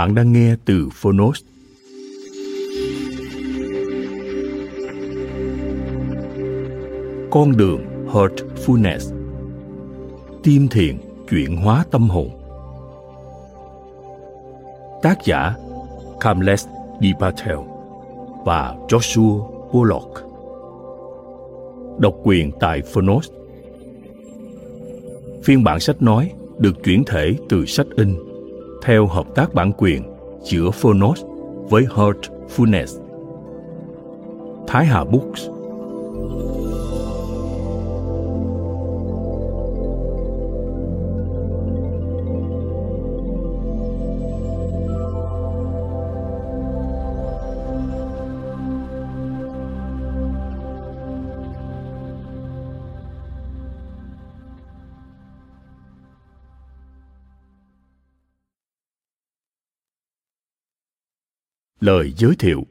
Bạn đang nghe từ Phonos. Con đường Heartfulness Tim thiền chuyển hóa tâm hồn Tác giả Kamlesh D. Patel và Joshua Bullock Độc quyền tại Phonos Phiên bản sách nói được chuyển thể từ sách in theo hợp tác bản quyền giữa Phonos với Heartfulness. Thái Hà Books Lời giới thiệu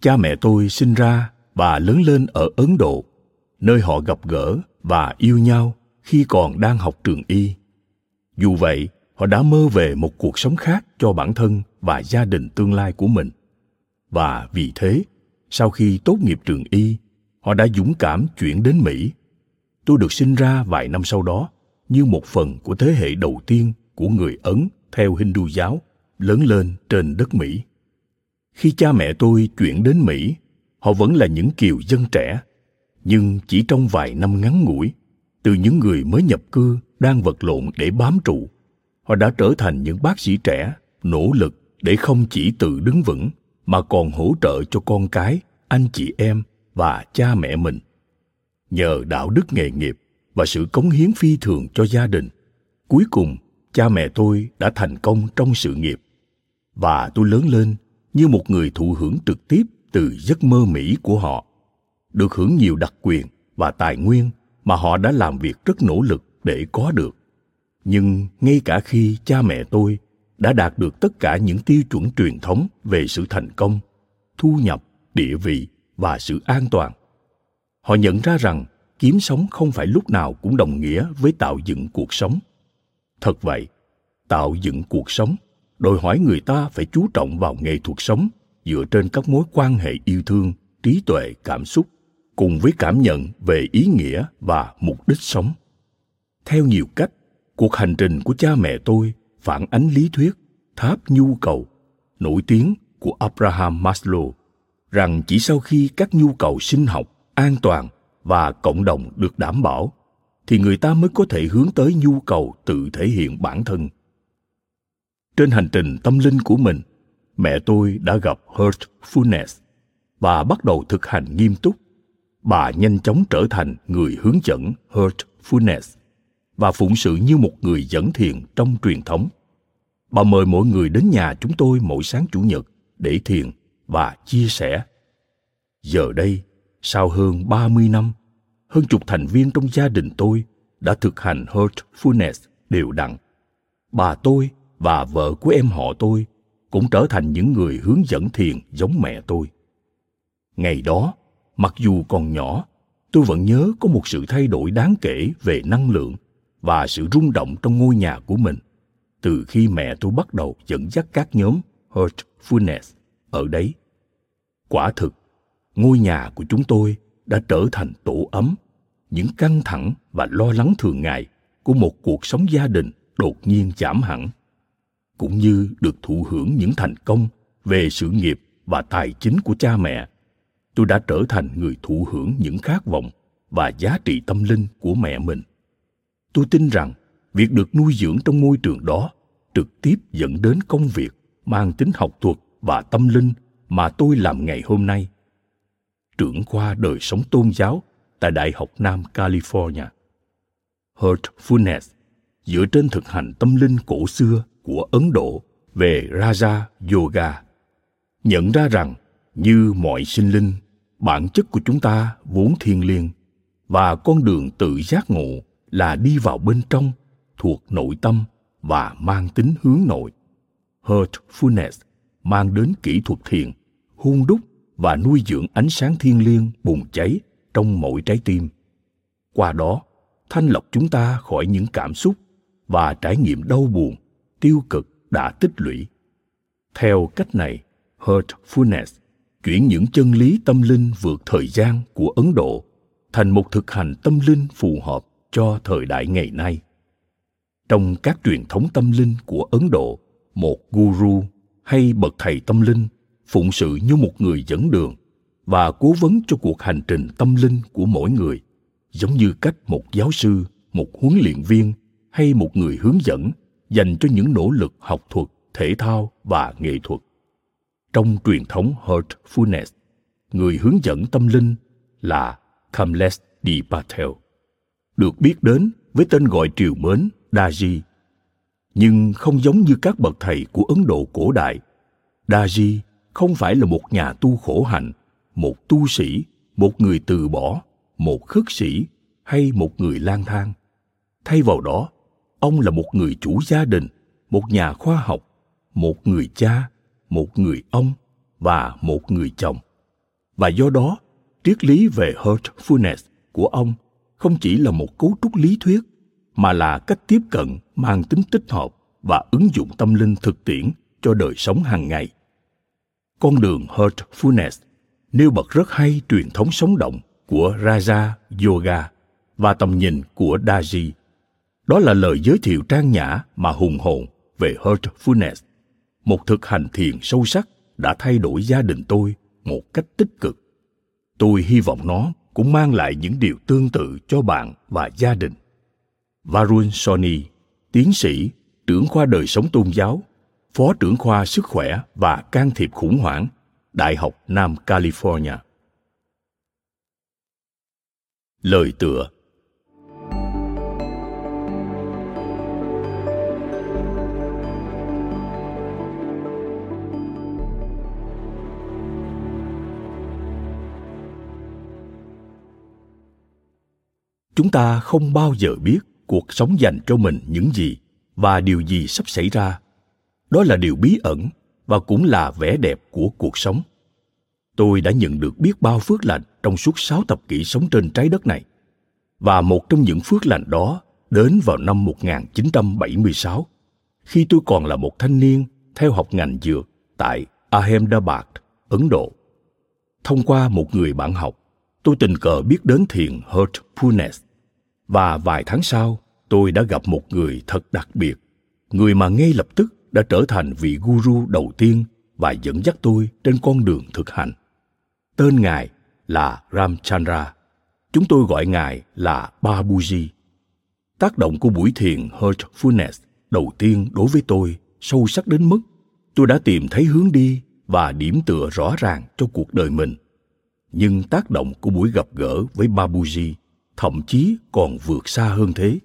Cha mẹ tôi sinh ra và lớn lên ở Ấn Độ, nơi họ gặp gỡ và yêu nhau khi còn đang học trường y. Dù vậy, họ đã mơ về một cuộc sống khác cho bản thân và gia đình tương lai của mình. Và vì thế, sau khi tốt nghiệp trường y, họ đã dũng cảm chuyển đến Mỹ. Tôi được sinh ra vài năm sau đó như một phần của thế hệ đầu tiên của người Ấn theo Hindu giáo lớn lên trên đất Mỹ. Khi cha mẹ tôi chuyển đến Mỹ, họ vẫn là những kiều dân trẻ, nhưng chỉ trong vài năm ngắn ngủi, từ những người mới nhập cư đang vật lộn để bám trụ, họ đã trở thành những bác sĩ trẻ nỗ lực để không chỉ tự đứng vững mà còn hỗ trợ cho con cái, anh chị em và cha mẹ mình. Nhờ đạo đức nghề nghiệp và sự cống hiến phi thường cho gia đình, cuối cùng cha mẹ tôi đã thành công trong sự nghiệp. Và tôi lớn lên như một người thụ hưởng trực tiếp từ giấc mơ mỹ của họ, được hưởng nhiều đặc quyền và tài nguyên mà họ đã làm việc rất nỗ lực để có được. Nhưng ngay cả khi cha mẹ tôi đã đạt được tất cả những tiêu chuẩn truyền thống về sự thành công, thu nhập, địa vị và sự an toàn, họ nhận ra rằng kiếm sống không phải lúc nào cũng đồng nghĩa với tạo dựng cuộc sống thật vậy, tạo dựng cuộc sống, đòi hỏi người ta phải chú trọng vào nghệ thuật sống, dựa trên các mối quan hệ yêu thương, trí tuệ, cảm xúc, cùng với cảm nhận về ý nghĩa và mục đích sống. Theo nhiều cách, cuộc hành trình của cha mẹ tôi phản ánh lý thuyết tháp nhu cầu, nổi tiếng của abraham maslow, rằng chỉ sau khi các nhu cầu sinh học an toàn và cộng đồng được đảm bảo thì người ta mới có thể hướng tới nhu cầu tự thể hiện bản thân. Trên hành trình tâm linh của mình, mẹ tôi đã gặp heartfulness và bắt đầu thực hành nghiêm túc. Bà nhanh chóng trở thành người hướng dẫn heartfulness và phụng sự như một người dẫn thiền trong truyền thống. Bà mời mọi người đến nhà chúng tôi mỗi sáng chủ nhật để thiền và chia sẻ. Giờ đây, sau hơn 30 năm hơn chục thành viên trong gia đình tôi đã thực hành heartfulness đều đặn bà tôi và vợ của em họ tôi cũng trở thành những người hướng dẫn thiền giống mẹ tôi ngày đó mặc dù còn nhỏ tôi vẫn nhớ có một sự thay đổi đáng kể về năng lượng và sự rung động trong ngôi nhà của mình từ khi mẹ tôi bắt đầu dẫn dắt các nhóm Heartfulness ở đấy. Quả thực, ngôi nhà của chúng tôi đã trở thành tổ ấm, những căng thẳng và lo lắng thường ngày của một cuộc sống gia đình đột nhiên giảm hẳn, cũng như được thụ hưởng những thành công về sự nghiệp và tài chính của cha mẹ. Tôi đã trở thành người thụ hưởng những khát vọng và giá trị tâm linh của mẹ mình. Tôi tin rằng việc được nuôi dưỡng trong môi trường đó trực tiếp dẫn đến công việc mang tính học thuật và tâm linh mà tôi làm ngày hôm nay trưởng khoa đời sống tôn giáo tại đại học nam california heartfulness dựa trên thực hành tâm linh cổ xưa của ấn độ về raja yoga nhận ra rằng như mọi sinh linh bản chất của chúng ta vốn thiêng liêng và con đường tự giác ngộ là đi vào bên trong thuộc nội tâm và mang tính hướng nội. Heartfulness mang đến kỹ thuật thiền, hung đúc và nuôi dưỡng ánh sáng thiêng liêng bùng cháy trong mỗi trái tim. Qua đó, thanh lọc chúng ta khỏi những cảm xúc và trải nghiệm đau buồn, tiêu cực đã tích lũy. Theo cách này, Heartfulness chuyển những chân lý tâm linh vượt thời gian của Ấn Độ thành một thực hành tâm linh phù hợp cho thời đại ngày nay trong các truyền thống tâm linh của ấn độ một guru hay bậc thầy tâm linh phụng sự như một người dẫn đường và cố vấn cho cuộc hành trình tâm linh của mỗi người giống như cách một giáo sư một huấn luyện viên hay một người hướng dẫn dành cho những nỗ lực học thuật thể thao và nghệ thuật trong truyền thống heartfulness người hướng dẫn tâm linh là kamlesh di patel được biết đến với tên gọi triều mến Daji. Nhưng không giống như các bậc thầy của Ấn Độ cổ đại, Daji không phải là một nhà tu khổ hạnh, một tu sĩ, một người từ bỏ, một khất sĩ hay một người lang thang. Thay vào đó, ông là một người chủ gia đình, một nhà khoa học, một người cha, một người ông và một người chồng. Và do đó, triết lý về heartfulness của ông không chỉ là một cấu trúc lý thuyết mà là cách tiếp cận mang tính tích hợp và ứng dụng tâm linh thực tiễn cho đời sống hàng ngày. Con đường Heartfulness nêu bật rất hay truyền thống sống động của Raja Yoga và tầm nhìn của Daji. Đó là lời giới thiệu trang nhã mà hùng hồn về Heartfulness, một thực hành thiền sâu sắc đã thay đổi gia đình tôi một cách tích cực. Tôi hy vọng nó cũng mang lại những điều tương tự cho bạn và gia đình. Varun Soni, tiến sĩ, trưởng khoa đời sống tôn giáo, phó trưởng khoa sức khỏe và can thiệp khủng hoảng, Đại học Nam California. Lời tựa chúng ta không bao giờ biết cuộc sống dành cho mình những gì và điều gì sắp xảy ra đó là điều bí ẩn và cũng là vẻ đẹp của cuộc sống. Tôi đã nhận được biết bao phước lành trong suốt sáu thập kỷ sống trên trái đất này. Và một trong những phước lành đó đến vào năm 1976, khi tôi còn là một thanh niên theo học ngành dược tại Ahmedabad, Ấn Độ. Thông qua một người bạn học, tôi tình cờ biết đến thiền Heartfulness và vài tháng sau tôi đã gặp một người thật đặc biệt người mà ngay lập tức đã trở thành vị guru đầu tiên và dẫn dắt tôi trên con đường thực hành. Tên ngài là ramchandra. Chúng tôi gọi ngài là babuji. Tác động của buổi thiền heartfulness đầu tiên đối với tôi sâu sắc đến mức tôi đã tìm thấy hướng đi và điểm tựa rõ ràng cho cuộc đời mình. Nhưng tác động của buổi gặp gỡ với babuji thậm chí còn vượt xa hơn thế.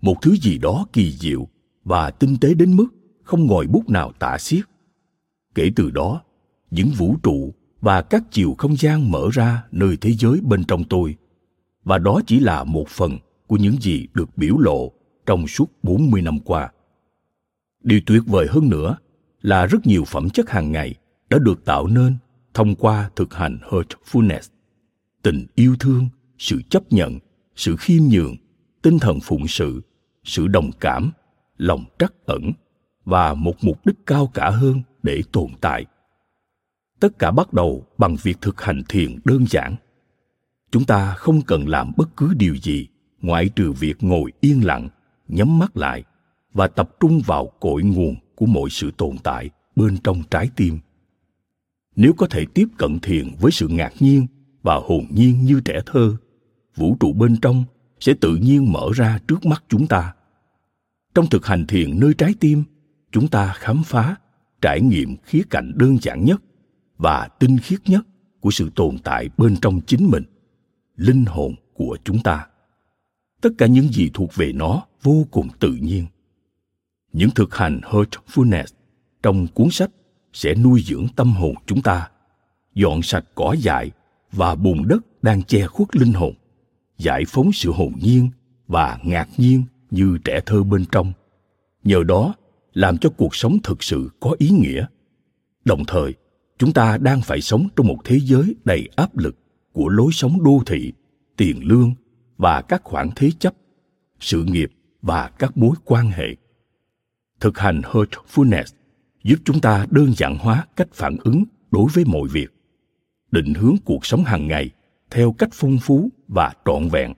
Một thứ gì đó kỳ diệu và tinh tế đến mức không ngòi bút nào tả xiết kể từ đó những vũ trụ và các chiều không gian mở ra nơi thế giới bên trong tôi và đó chỉ là một phần của những gì được biểu lộ trong suốt 40 năm qua. Điều tuyệt vời hơn nữa là rất nhiều phẩm chất hàng ngày đã được tạo nên thông qua thực hành Heartfulness. Tình yêu thương, sự chấp nhận sự khiêm nhường tinh thần phụng sự sự đồng cảm lòng trắc ẩn và một mục đích cao cả hơn để tồn tại. Tất cả bắt đầu bằng việc thực hành thiền đơn giản. Chúng ta không cần làm bất cứ điều gì ngoại trừ việc ngồi yên lặng, nhắm mắt lại và tập trung vào cội nguồn của mọi sự tồn tại bên trong trái tim. Nếu có thể tiếp cận thiền với sự ngạc nhiên và hồn nhiên như trẻ thơ, vũ trụ bên trong sẽ tự nhiên mở ra trước mắt chúng ta. Trong thực hành thiền nơi trái tim chúng ta khám phá, trải nghiệm khía cạnh đơn giản nhất và tinh khiết nhất của sự tồn tại bên trong chính mình, linh hồn của chúng ta. Tất cả những gì thuộc về nó vô cùng tự nhiên. Những thực hành heartfulness trong cuốn sách sẽ nuôi dưỡng tâm hồn chúng ta, dọn sạch cỏ dại và bùn đất đang che khuất linh hồn, giải phóng sự hồn nhiên và ngạc nhiên như trẻ thơ bên trong. Nhờ đó làm cho cuộc sống thực sự có ý nghĩa. Đồng thời, chúng ta đang phải sống trong một thế giới đầy áp lực của lối sống đô thị, tiền lương và các khoản thế chấp, sự nghiệp và các mối quan hệ. Thực hành heartfulness giúp chúng ta đơn giản hóa cách phản ứng đối với mọi việc, định hướng cuộc sống hàng ngày theo cách phong phú và trọn vẹn.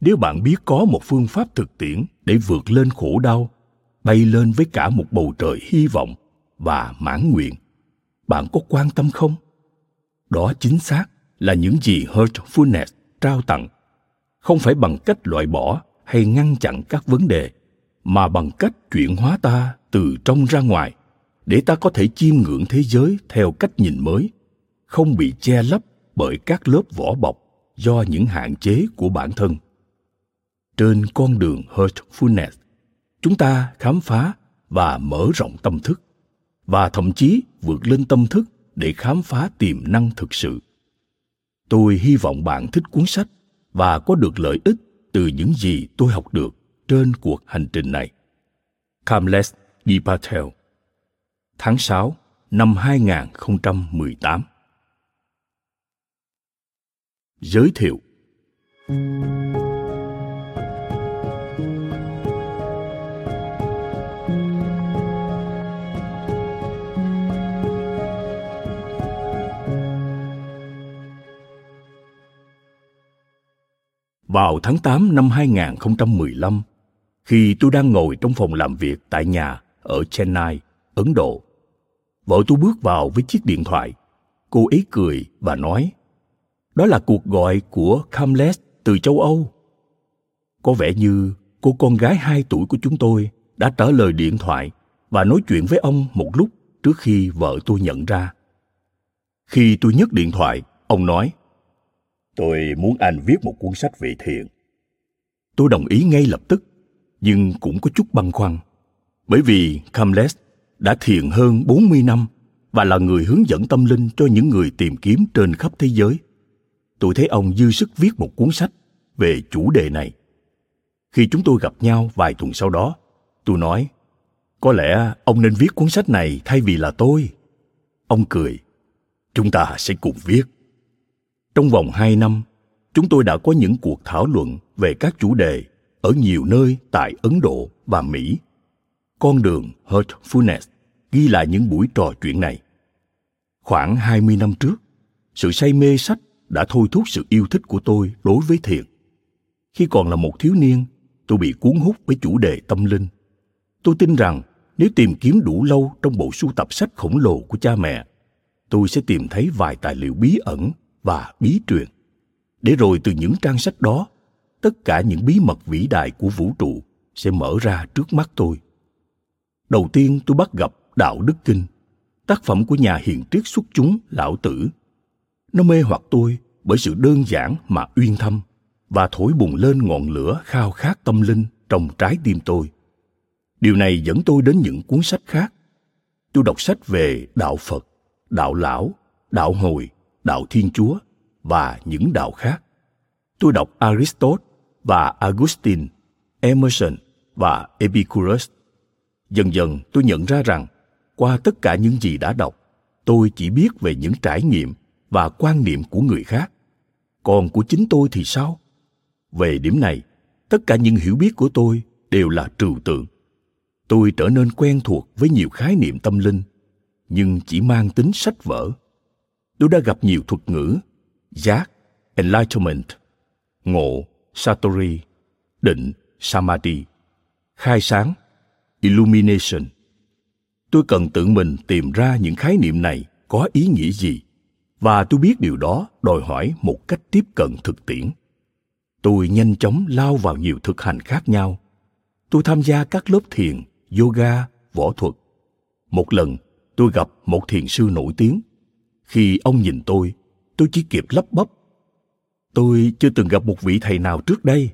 Nếu bạn biết có một phương pháp thực tiễn để vượt lên khổ đau bay lên với cả một bầu trời hy vọng và mãn nguyện. Bạn có quan tâm không? Đó chính xác là những gì heartfulness trao tặng. Không phải bằng cách loại bỏ hay ngăn chặn các vấn đề, mà bằng cách chuyển hóa ta từ trong ra ngoài, để ta có thể chiêm ngưỡng thế giới theo cách nhìn mới, không bị che lấp bởi các lớp vỏ bọc do những hạn chế của bản thân. Trên con đường heartfulness chúng ta khám phá và mở rộng tâm thức, và thậm chí vượt lên tâm thức để khám phá tiềm năng thực sự. Tôi hy vọng bạn thích cuốn sách và có được lợi ích từ những gì tôi học được trên cuộc hành trình này. Kamlesh Dipatel Patel Tháng 6 năm 2018 Giới thiệu. Vào tháng 8 năm 2015, khi tôi đang ngồi trong phòng làm việc tại nhà ở Chennai, Ấn Độ, vợ tôi bước vào với chiếc điện thoại. Cô ấy cười và nói, đó là cuộc gọi của Kamlesh từ châu Âu. Có vẻ như cô con gái 2 tuổi của chúng tôi đã trả lời điện thoại và nói chuyện với ông một lúc trước khi vợ tôi nhận ra. Khi tôi nhấc điện thoại, ông nói, Tôi muốn anh viết một cuốn sách về thiền. Tôi đồng ý ngay lập tức, nhưng cũng có chút băn khoăn. Bởi vì Kamles đã thiền hơn 40 năm và là người hướng dẫn tâm linh cho những người tìm kiếm trên khắp thế giới. Tôi thấy ông dư sức viết một cuốn sách về chủ đề này. Khi chúng tôi gặp nhau vài tuần sau đó, tôi nói, có lẽ ông nên viết cuốn sách này thay vì là tôi. Ông cười, chúng ta sẽ cùng viết. Trong vòng hai năm, chúng tôi đã có những cuộc thảo luận về các chủ đề ở nhiều nơi tại Ấn Độ và Mỹ. Con đường Heartfulness ghi lại những buổi trò chuyện này. Khoảng 20 năm trước, sự say mê sách đã thôi thúc sự yêu thích của tôi đối với thiền. Khi còn là một thiếu niên, tôi bị cuốn hút với chủ đề tâm linh. Tôi tin rằng nếu tìm kiếm đủ lâu trong bộ sưu tập sách khổng lồ của cha mẹ, tôi sẽ tìm thấy vài tài liệu bí ẩn và bí truyền. Để rồi từ những trang sách đó, tất cả những bí mật vĩ đại của vũ trụ sẽ mở ra trước mắt tôi. Đầu tiên tôi bắt gặp đạo đức kinh, tác phẩm của nhà hiền triết xuất chúng lão tử. Nó mê hoặc tôi bởi sự đơn giản mà uyên thâm và thổi bùng lên ngọn lửa khao khát tâm linh trong trái tim tôi. Điều này dẫn tôi đến những cuốn sách khác. Tôi đọc sách về đạo phật, đạo lão, đạo hồi đạo Thiên Chúa và những đạo khác. Tôi đọc Aristotle và Augustine, Emerson và Epicurus. Dần dần tôi nhận ra rằng qua tất cả những gì đã đọc, tôi chỉ biết về những trải nghiệm và quan niệm của người khác. Còn của chính tôi thì sao? Về điểm này, tất cả những hiểu biết của tôi đều là trừu tượng. tôi trở nên quen thuộc với nhiều khái niệm tâm linh nhưng chỉ mang tính sách vở tôi đã gặp nhiều thuật ngữ, giác, enlightenment, ngộ, satori, định, samadhi, khai sáng, illumination. Tôi cần tự mình tìm ra những khái niệm này có ý nghĩa gì, và tôi biết điều đó đòi hỏi một cách tiếp cận thực tiễn. Tôi nhanh chóng lao vào nhiều thực hành khác nhau. Tôi tham gia các lớp thiền, yoga, võ thuật. Một lần, tôi gặp một thiền sư nổi tiếng khi ông nhìn tôi tôi chỉ kịp lắp bắp. Tôi chưa từng gặp một vị thầy nào trước đây.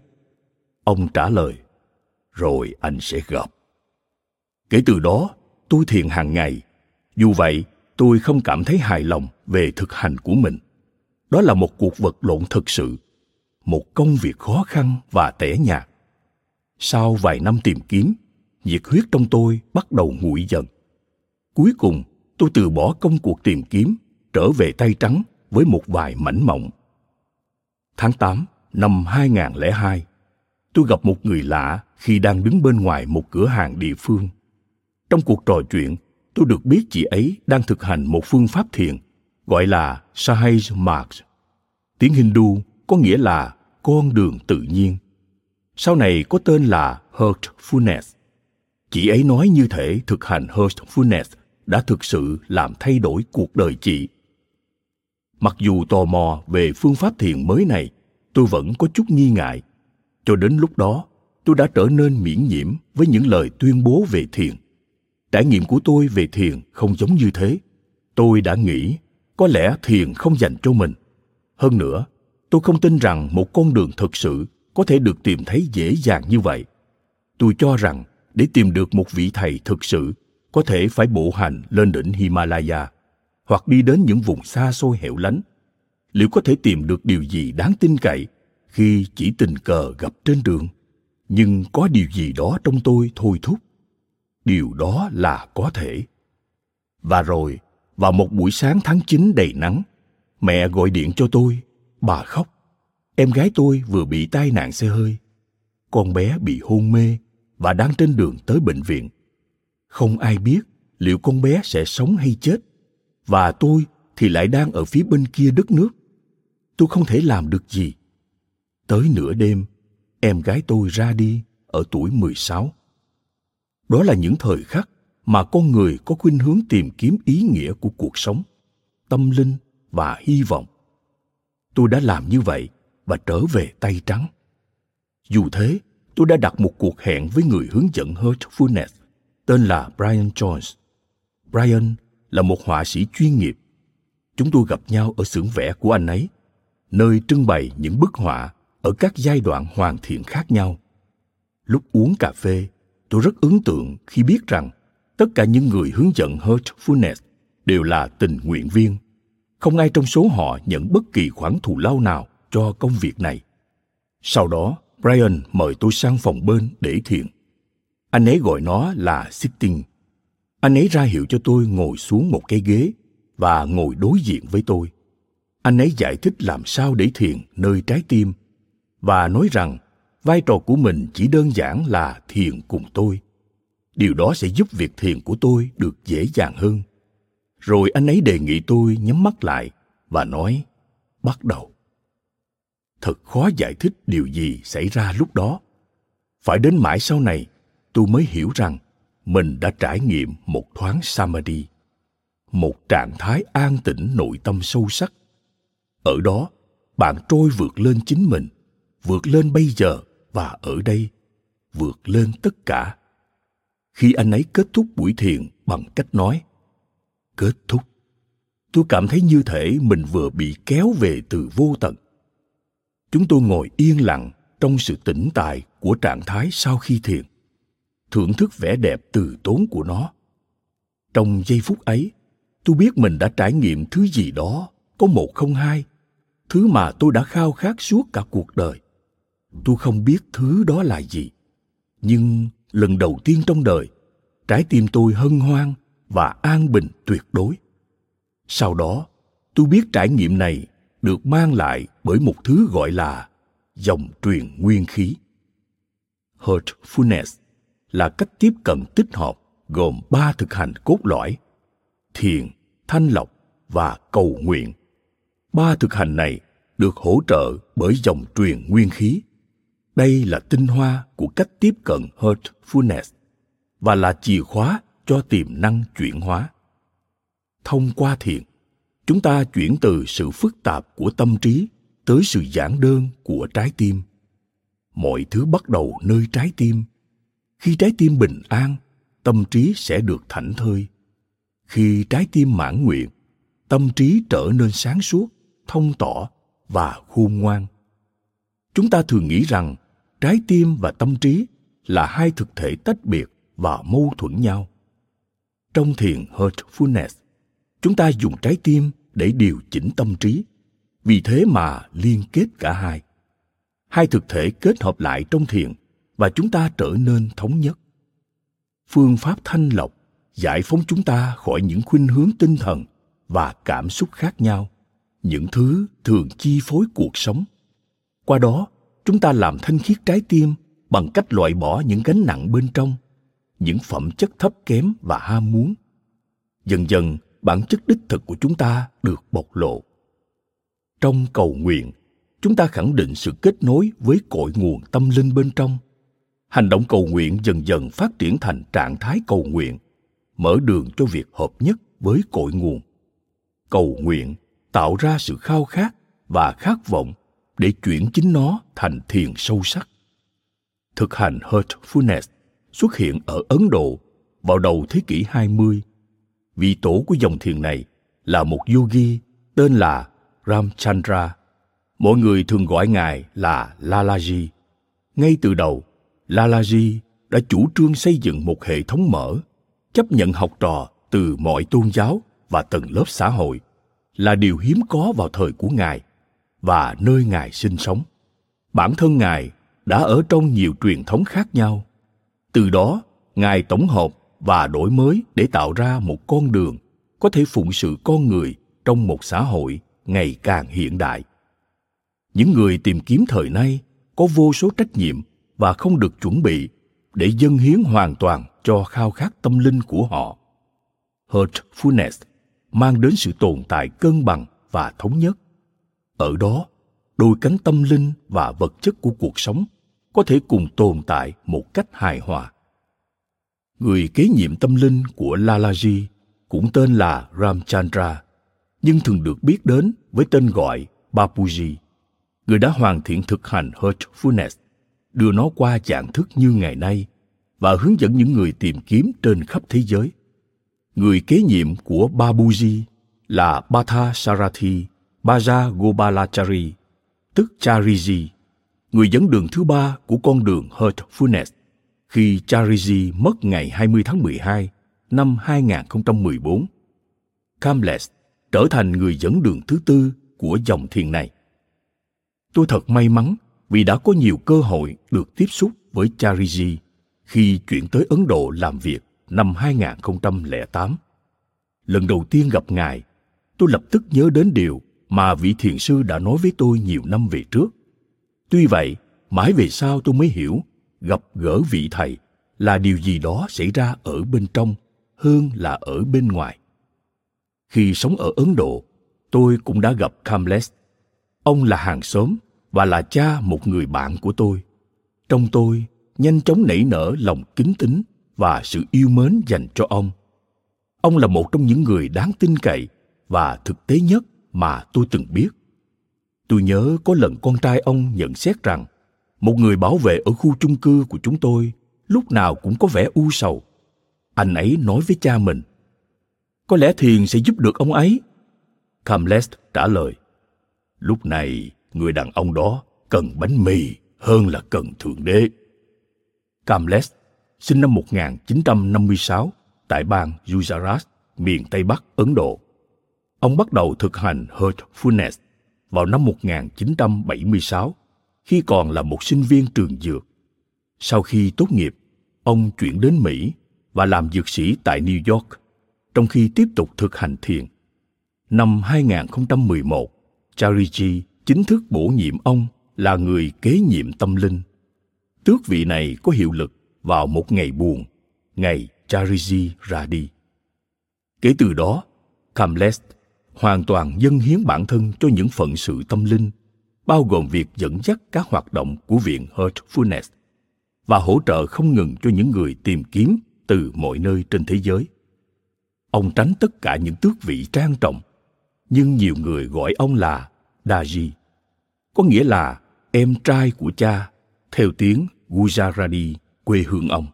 Ông trả lời, rồi anh sẽ gặp. Kể từ đó, tôi thiền hàng ngày. Dù vậy, tôi không cảm thấy hài lòng về thực hành của mình. Đó là một cuộc vật lộn thực sự, một công việc khó khăn và tẻ nhạt. Sau vài năm tìm kiếm, nhiệt huyết trong tôi bắt đầu nguội dần. Cuối cùng, tôi từ bỏ công cuộc tìm kiếm trở về tay trắng với một vài mảnh mộng. Tháng 8 năm 2002, tôi gặp một người lạ khi đang đứng bên ngoài một cửa hàng địa phương. Trong cuộc trò chuyện, tôi được biết chị ấy đang thực hành một phương pháp thiền gọi là Sahaj Marg. Tiếng Hindu có nghĩa là con đường tự nhiên. Sau này có tên là Heartfulness. Chị ấy nói như thể thực hành Heartfulness đã thực sự làm thay đổi cuộc đời chị. Mặc dù tò mò về phương pháp thiền mới này, tôi vẫn có chút nghi ngại. Cho đến lúc đó, tôi đã trở nên miễn nhiễm với những lời tuyên bố về thiền. Trải nghiệm của tôi về thiền không giống như thế. Tôi đã nghĩ có lẽ thiền không dành cho mình. Hơn nữa, tôi không tin rằng một con đường thực sự có thể được tìm thấy dễ dàng như vậy. Tôi cho rằng để tìm được một vị thầy thực sự có thể phải bộ hành lên đỉnh Himalaya hoặc đi đến những vùng xa xôi hẻo lánh. Liệu có thể tìm được điều gì đáng tin cậy khi chỉ tình cờ gặp trên đường? Nhưng có điều gì đó trong tôi thôi thúc. Điều đó là có thể. Và rồi, vào một buổi sáng tháng 9 đầy nắng, mẹ gọi điện cho tôi, bà khóc. Em gái tôi vừa bị tai nạn xe hơi. Con bé bị hôn mê và đang trên đường tới bệnh viện không ai biết liệu con bé sẽ sống hay chết và tôi thì lại đang ở phía bên kia đất nước tôi không thể làm được gì tới nửa đêm em gái tôi ra đi ở tuổi 16. Đó là những thời khắc mà con người có khuynh hướng tìm kiếm ý nghĩa của cuộc sống, tâm linh và hy vọng. Tôi đã làm như vậy và trở về tay trắng. Dù thế, tôi đã đặt một cuộc hẹn với người hướng dẫn Heartfulness tên là Brian Jones. Brian là một họa sĩ chuyên nghiệp. Chúng tôi gặp nhau ở xưởng vẽ của anh ấy, nơi trưng bày những bức họa ở các giai đoạn hoàn thiện khác nhau. Lúc uống cà phê, tôi rất ấn tượng khi biết rằng tất cả những người hướng dẫn Heartfulness đều là tình nguyện viên. Không ai trong số họ nhận bất kỳ khoản thù lao nào cho công việc này. Sau đó, Brian mời tôi sang phòng bên để thiền. Anh ấy gọi nó là sitting. Anh ấy ra hiệu cho tôi ngồi xuống một cái ghế và ngồi đối diện với tôi. Anh ấy giải thích làm sao để thiền nơi trái tim và nói rằng vai trò của mình chỉ đơn giản là thiền cùng tôi. Điều đó sẽ giúp việc thiền của tôi được dễ dàng hơn. Rồi anh ấy đề nghị tôi nhắm mắt lại và nói, bắt đầu. Thật khó giải thích điều gì xảy ra lúc đó. Phải đến mãi sau này tôi mới hiểu rằng mình đã trải nghiệm một thoáng samadhi, một trạng thái an tĩnh nội tâm sâu sắc. Ở đó, bạn trôi vượt lên chính mình, vượt lên bây giờ và ở đây, vượt lên tất cả. Khi anh ấy kết thúc buổi thiền bằng cách nói, kết thúc. Tôi cảm thấy như thể mình vừa bị kéo về từ vô tận. Chúng tôi ngồi yên lặng trong sự tĩnh tại của trạng thái sau khi thiền thưởng thức vẻ đẹp từ tốn của nó. Trong giây phút ấy, tôi biết mình đã trải nghiệm thứ gì đó, có một không hai, thứ mà tôi đã khao khát suốt cả cuộc đời. Tôi không biết thứ đó là gì, nhưng lần đầu tiên trong đời, trái tim tôi hân hoan và an bình tuyệt đối. Sau đó, tôi biết trải nghiệm này được mang lại bởi một thứ gọi là dòng truyền nguyên khí. Heartfulness là cách tiếp cận tích hợp gồm ba thực hành cốt lõi, thiền, thanh lọc và cầu nguyện. Ba thực hành này được hỗ trợ bởi dòng truyền nguyên khí. Đây là tinh hoa của cách tiếp cận heartfulness và là chìa khóa cho tiềm năng chuyển hóa. Thông qua thiền, chúng ta chuyển từ sự phức tạp của tâm trí tới sự giản đơn của trái tim. Mọi thứ bắt đầu nơi trái tim khi trái tim bình an, tâm trí sẽ được thảnh thơi. Khi trái tim mãn nguyện, tâm trí trở nên sáng suốt, thông tỏ và khôn ngoan. Chúng ta thường nghĩ rằng trái tim và tâm trí là hai thực thể tách biệt và mâu thuẫn nhau. Trong thiền heartfulness chúng ta dùng trái tim để điều chỉnh tâm trí. Vì thế mà liên kết cả hai. Hai thực thể kết hợp lại trong thiền và chúng ta trở nên thống nhất. Phương pháp thanh lọc giải phóng chúng ta khỏi những khuynh hướng tinh thần và cảm xúc khác nhau, những thứ thường chi phối cuộc sống. Qua đó, chúng ta làm thanh khiết trái tim bằng cách loại bỏ những gánh nặng bên trong, những phẩm chất thấp kém và ham muốn. Dần dần, bản chất đích thực của chúng ta được bộc lộ. Trong cầu nguyện, chúng ta khẳng định sự kết nối với cội nguồn tâm linh bên trong hành động cầu nguyện dần dần phát triển thành trạng thái cầu nguyện mở đường cho việc hợp nhất với cội nguồn cầu nguyện tạo ra sự khao khát và khát vọng để chuyển chính nó thành thiền sâu sắc thực hành heartfulness xuất hiện ở Ấn Độ vào đầu thế kỷ 20. Vị tổ của dòng thiền này là một yogi tên là Ramchandra. Mọi người thường gọi ngài là Lalaji. Ngay từ đầu, Lalaji đã chủ trương xây dựng một hệ thống mở, chấp nhận học trò từ mọi tôn giáo và tầng lớp xã hội là điều hiếm có vào thời của ngài và nơi ngài sinh sống. Bản thân ngài đã ở trong nhiều truyền thống khác nhau. Từ đó, ngài tổng hợp và đổi mới để tạo ra một con đường có thể phụng sự con người trong một xã hội ngày càng hiện đại những người tìm kiếm thời nay có vô số trách nhiệm và không được chuẩn bị để dâng hiến hoàn toàn cho khao khát tâm linh của họ. Hurtfulness mang đến sự tồn tại cân bằng và thống nhất. Ở đó, đôi cánh tâm linh và vật chất của cuộc sống có thể cùng tồn tại một cách hài hòa. Người kế nhiệm tâm linh của lalaji cũng tên là ramchandra, nhưng thường được biết đến với tên gọi bapuji. Người đã hoàn thiện thực hành Hurtfulness đưa nó qua dạng thức như ngày nay và hướng dẫn những người tìm kiếm trên khắp thế giới người kế nhiệm của babuji là Batha Sarathi Baja Gobalachari, tức Chariji, người dẫn đường thứ ba của con đường Heartfulness khi Chariji mất ngày 20 tháng 12 năm 2014. Kamles trở thành người dẫn đường thứ tư của dòng thiền này. Tôi thật may mắn vì đã có nhiều cơ hội được tiếp xúc với Chariji khi chuyển tới Ấn Độ làm việc năm 2008. Lần đầu tiên gặp Ngài, tôi lập tức nhớ đến điều mà vị thiền sư đã nói với tôi nhiều năm về trước. Tuy vậy, mãi về sau tôi mới hiểu gặp gỡ vị thầy là điều gì đó xảy ra ở bên trong hơn là ở bên ngoài. Khi sống ở Ấn Độ, tôi cũng đã gặp Kamlesh. Ông là hàng xóm và là cha một người bạn của tôi. Trong tôi nhanh chóng nảy nở lòng kính tín và sự yêu mến dành cho ông. Ông là một trong những người đáng tin cậy và thực tế nhất mà tôi từng biết. Tôi nhớ có lần con trai ông nhận xét rằng một người bảo vệ ở khu chung cư của chúng tôi lúc nào cũng có vẻ u sầu. Anh ấy nói với cha mình, có lẽ thiền sẽ giúp được ông ấy. Camlet trả lời, lúc này người đàn ông đó cần bánh mì hơn là cần thượng đế. Camlet sinh năm 1956 tại bang Gujarat, miền Tây Bắc Ấn Độ. Ông bắt đầu thực hành Heartfulness vào năm 1976 khi còn là một sinh viên trường dược. Sau khi tốt nghiệp, ông chuyển đến Mỹ và làm dược sĩ tại New York, trong khi tiếp tục thực hành thiền. Năm 2011, Chariji chính thức bổ nhiệm ông là người kế nhiệm tâm linh. Tước vị này có hiệu lực vào một ngày buồn, ngày Chariji ra đi. Kể từ đó, Kamlest hoàn toàn dâng hiến bản thân cho những phận sự tâm linh, bao gồm việc dẫn dắt các hoạt động của Viện Heartfulness và hỗ trợ không ngừng cho những người tìm kiếm từ mọi nơi trên thế giới. Ông tránh tất cả những tước vị trang trọng, nhưng nhiều người gọi ông là Daji, có nghĩa là em trai của cha, theo tiếng Gujarati, quê hương ông.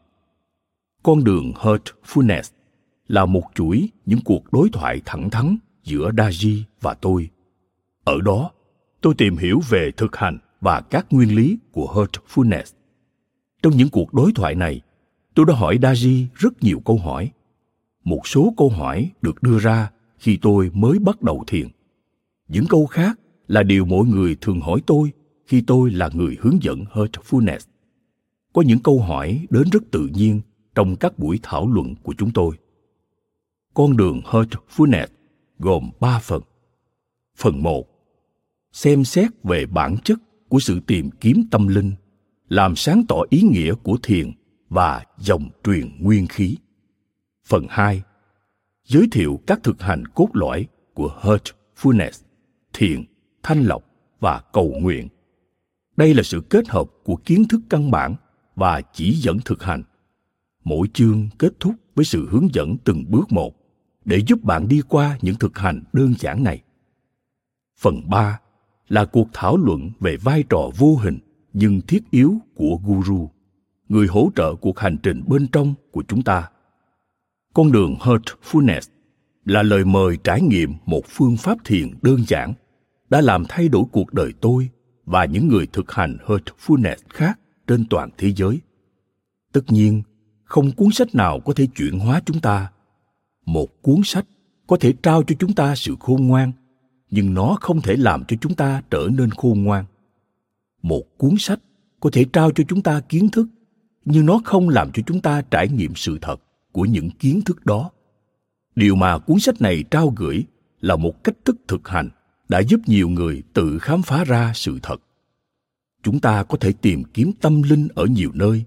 Con đường Heartfulness là một chuỗi những cuộc đối thoại thẳng thắn giữa Daji và tôi. Ở đó, tôi tìm hiểu về thực hành và các nguyên lý của Heartfulness. Trong những cuộc đối thoại này, tôi đã hỏi Daji rất nhiều câu hỏi. Một số câu hỏi được đưa ra khi tôi mới bắt đầu thiền. Những câu khác là điều mọi người thường hỏi tôi khi tôi là người hướng dẫn Heartfulness. Có những câu hỏi đến rất tự nhiên trong các buổi thảo luận của chúng tôi. Con đường Heartfulness gồm ba phần. Phần một Xem xét về bản chất của sự tìm kiếm tâm linh, làm sáng tỏ ý nghĩa của thiền và dòng truyền nguyên khí. Phần hai Giới thiệu các thực hành cốt lõi của Heartfulness, thiền, thanh lọc và cầu nguyện. Đây là sự kết hợp của kiến thức căn bản và chỉ dẫn thực hành. Mỗi chương kết thúc với sự hướng dẫn từng bước một để giúp bạn đi qua những thực hành đơn giản này. Phần 3 là cuộc thảo luận về vai trò vô hình nhưng thiết yếu của guru, người hỗ trợ cuộc hành trình bên trong của chúng ta. Con đường Heartfulness là lời mời trải nghiệm một phương pháp thiền đơn giản đã làm thay đổi cuộc đời tôi và những người thực hành Heartfulness khác trên toàn thế giới. Tất nhiên, không cuốn sách nào có thể chuyển hóa chúng ta. Một cuốn sách có thể trao cho chúng ta sự khôn ngoan nhưng nó không thể làm cho chúng ta trở nên khôn ngoan. Một cuốn sách có thể trao cho chúng ta kiến thức nhưng nó không làm cho chúng ta trải nghiệm sự thật của những kiến thức đó. Điều mà cuốn sách này trao gửi là một cách thức thực hành đã giúp nhiều người tự khám phá ra sự thật. Chúng ta có thể tìm kiếm tâm linh ở nhiều nơi,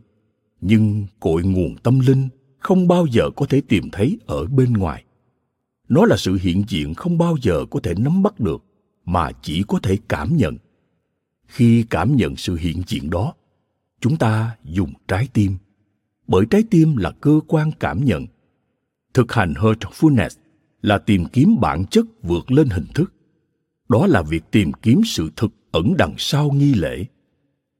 nhưng cội nguồn tâm linh không bao giờ có thể tìm thấy ở bên ngoài. Nó là sự hiện diện không bao giờ có thể nắm bắt được, mà chỉ có thể cảm nhận. Khi cảm nhận sự hiện diện đó, chúng ta dùng trái tim, bởi trái tim là cơ quan cảm nhận. Thực hành heartfulness là tìm kiếm bản chất vượt lên hình thức đó là việc tìm kiếm sự thực ẩn đằng sau nghi lễ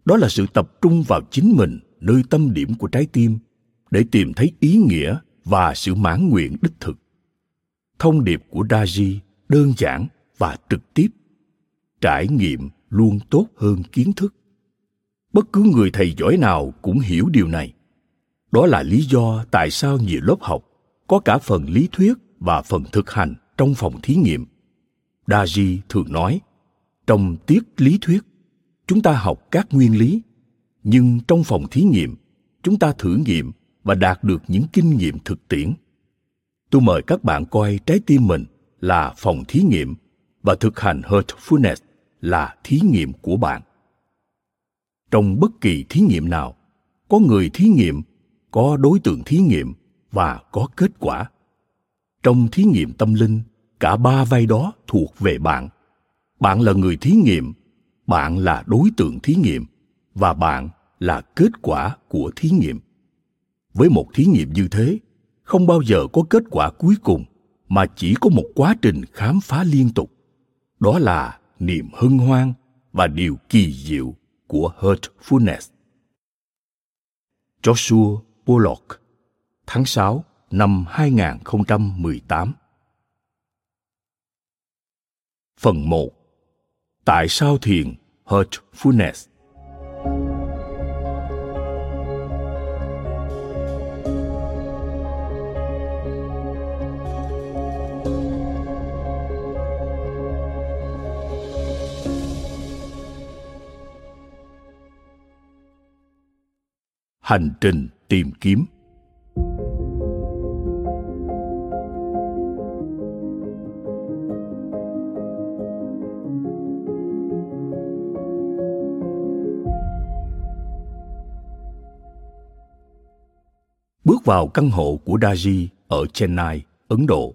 đó là sự tập trung vào chính mình, nơi tâm điểm của trái tim, để tìm thấy ý nghĩa và sự mãn nguyện đích thực. Thông điệp của Daji đơn giản và trực tiếp. Trải nghiệm luôn tốt hơn kiến thức. Bất cứ người thầy giỏi nào cũng hiểu điều này. Đó là lý do tại sao nhiều lớp học có cả phần lý thuyết và phần thực hành trong phòng thí nghiệm. Daji thường nói, trong tiết lý thuyết, chúng ta học các nguyên lý, nhưng trong phòng thí nghiệm, chúng ta thử nghiệm và đạt được những kinh nghiệm thực tiễn. Tôi mời các bạn coi trái tim mình là phòng thí nghiệm và thực hành heartfulness là thí nghiệm của bạn. Trong bất kỳ thí nghiệm nào có người thí nghiệm có đối tượng thí nghiệm và có kết quả. Trong thí nghiệm tâm linh cả ba vai đó thuộc về bạn. Bạn là người thí nghiệm, bạn là đối tượng thí nghiệm, và bạn là kết quả của thí nghiệm. Với một thí nghiệm như thế, không bao giờ có kết quả cuối cùng, mà chỉ có một quá trình khám phá liên tục. Đó là niềm hân hoan và điều kỳ diệu của hurtfulness Joshua Pollock tháng 6 năm 2018 Phần 1 Tại sao thiền Heartfulness hành trình tìm kiếm. Bước vào căn hộ của Daji ở Chennai, Ấn Độ.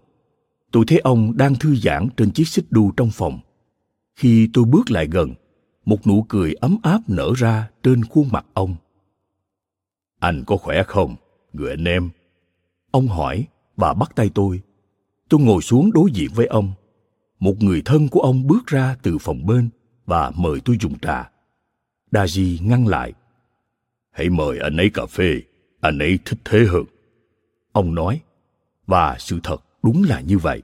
Tôi thấy ông đang thư giãn trên chiếc xích đu trong phòng. Khi tôi bước lại gần, một nụ cười ấm áp nở ra trên khuôn mặt ông. Anh có khỏe không, người anh em? Ông hỏi và bắt tay tôi. Tôi ngồi xuống đối diện với ông. Một người thân của ông bước ra từ phòng bên và mời tôi dùng trà. Daji ngăn lại. Hãy mời anh ấy cà phê, anh ấy thích thế hơn. Ông nói, và sự thật đúng là như vậy.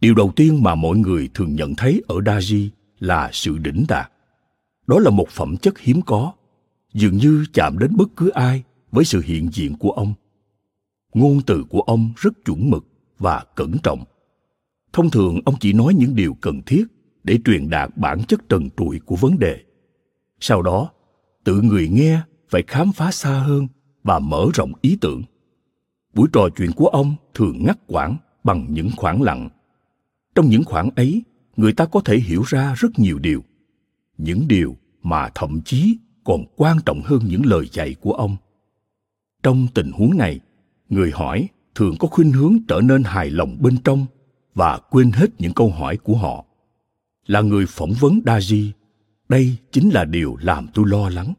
Điều đầu tiên mà mọi người thường nhận thấy ở Daji là sự đỉnh đạt. Đó là một phẩm chất hiếm có, dường như chạm đến bất cứ ai với sự hiện diện của ông. Ngôn từ của ông rất chuẩn mực và cẩn trọng. Thông thường ông chỉ nói những điều cần thiết để truyền đạt bản chất trần trụi của vấn đề. Sau đó, tự người nghe phải khám phá xa hơn và mở rộng ý tưởng. Buổi trò chuyện của ông thường ngắt quãng bằng những khoảng lặng. Trong những khoảng ấy, người ta có thể hiểu ra rất nhiều điều. Những điều mà thậm chí còn quan trọng hơn những lời dạy của ông. Trong tình huống này, người hỏi thường có khuynh hướng trở nên hài lòng bên trong và quên hết những câu hỏi của họ. Là người phỏng vấn Daji, đây chính là điều làm tôi lo lắng.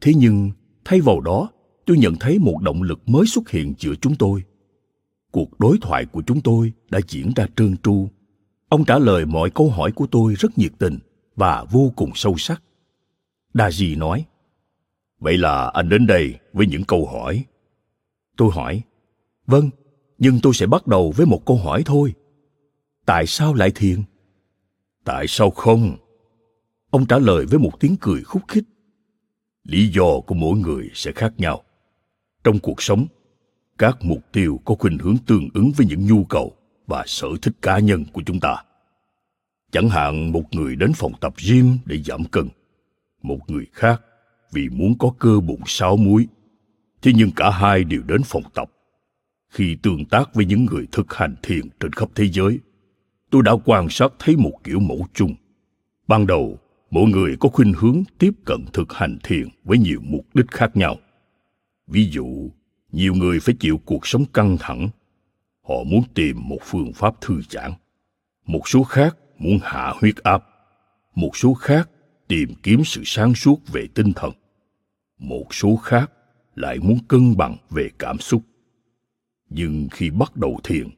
Thế nhưng, thay vào đó, tôi nhận thấy một động lực mới xuất hiện giữa chúng tôi. Cuộc đối thoại của chúng tôi đã diễn ra trơn tru. Ông trả lời mọi câu hỏi của tôi rất nhiệt tình và vô cùng sâu sắc. đa di nói, Vậy là anh đến đây với những câu hỏi. Tôi hỏi, Vâng, nhưng tôi sẽ bắt đầu với một câu hỏi thôi. Tại sao lại thiền? Tại sao không? Ông trả lời với một tiếng cười khúc khích. Lý do của mỗi người sẽ khác nhau. Trong cuộc sống, các mục tiêu có khuynh hướng tương ứng với những nhu cầu và sở thích cá nhân của chúng ta. Chẳng hạn một người đến phòng tập gym để giảm cân, một người khác vì muốn có cơ bụng sáu múi. Thế nhưng cả hai đều đến phòng tập. Khi tương tác với những người thực hành thiền trên khắp thế giới, tôi đã quan sát thấy một kiểu mẫu chung. Ban đầu, mỗi người có khuynh hướng tiếp cận thực hành thiền với nhiều mục đích khác nhau. Ví dụ, nhiều người phải chịu cuộc sống căng thẳng. Họ muốn tìm một phương pháp thư giãn. Một số khác muốn hạ huyết áp. Một số khác tìm kiếm sự sáng suốt về tinh thần. Một số khác lại muốn cân bằng về cảm xúc. Nhưng khi bắt đầu thiền,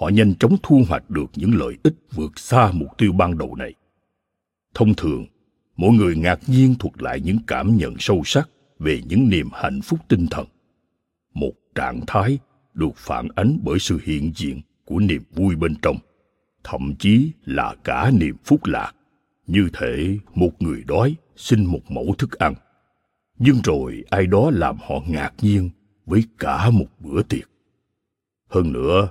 họ nhanh chóng thu hoạch được những lợi ích vượt xa mục tiêu ban đầu này. Thông thường, mỗi người ngạc nhiên thuật lại những cảm nhận sâu sắc về những niềm hạnh phúc tinh thần. Một trạng thái được phản ánh bởi sự hiện diện của niềm vui bên trong, thậm chí là cả niềm phúc lạc. Như thể một người đói xin một mẫu thức ăn, nhưng rồi ai đó làm họ ngạc nhiên với cả một bữa tiệc. Hơn nữa,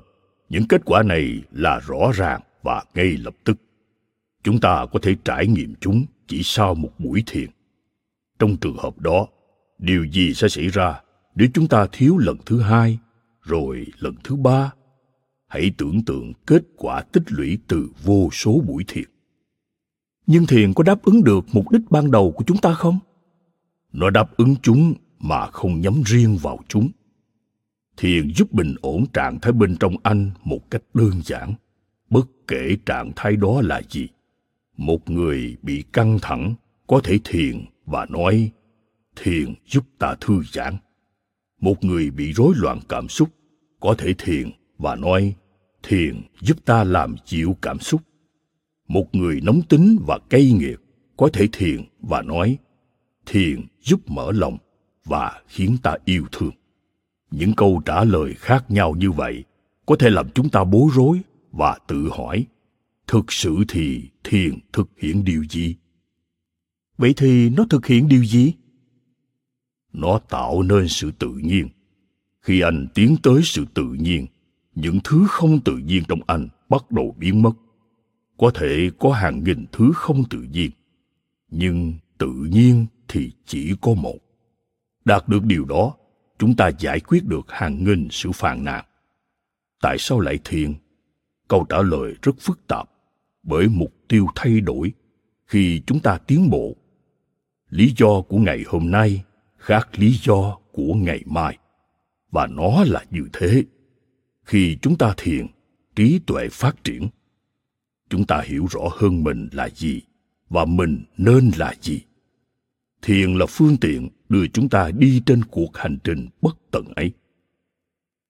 những kết quả này là rõ ràng và ngay lập tức. Chúng ta có thể trải nghiệm chúng chỉ sau một buổi thiền. Trong trường hợp đó, điều gì sẽ xảy ra nếu chúng ta thiếu lần thứ hai, rồi lần thứ ba? Hãy tưởng tượng kết quả tích lũy từ vô số buổi thiền. Nhưng thiền có đáp ứng được mục đích ban đầu của chúng ta không? Nó đáp ứng chúng mà không nhắm riêng vào chúng thiền giúp bình ổn trạng thái bên trong anh một cách đơn giản bất kể trạng thái đó là gì một người bị căng thẳng có thể thiền và nói thiền giúp ta thư giãn. Một người bị rối loạn cảm xúc có thể thiền và nói, thiền giúp ta làm dịu cảm xúc. Một người nóng tính và cay nghiệt có thể thiền và nói, thiền giúp mở lòng và khiến ta yêu thương. Những câu trả lời khác nhau như vậy có thể làm chúng ta bối rối và tự hỏi, thực sự thì thiền thực hiện điều gì? Vậy thì nó thực hiện điều gì? Nó tạo nên sự tự nhiên khi anh tiến tới sự tự nhiên, những thứ không tự nhiên trong anh bắt đầu biến mất có thể có hàng nghìn thứ không tự nhiên, nhưng tự nhiên thì chỉ có một đạt được điều đó, chúng ta giải quyết được hàng nghìn sự phàn nàn. Tại sao lại thiền? Câu trả lời rất phức tạp, bởi mục tiêu thay đổi khi chúng ta tiến bộ. Lý do của ngày hôm nay khác lý do của ngày mai. và nó là như thế. Khi chúng ta thiền, trí tuệ phát triển, chúng ta hiểu rõ hơn mình là gì và mình nên là gì. Thiền là phương tiện đưa chúng ta đi trên cuộc hành trình bất tận ấy.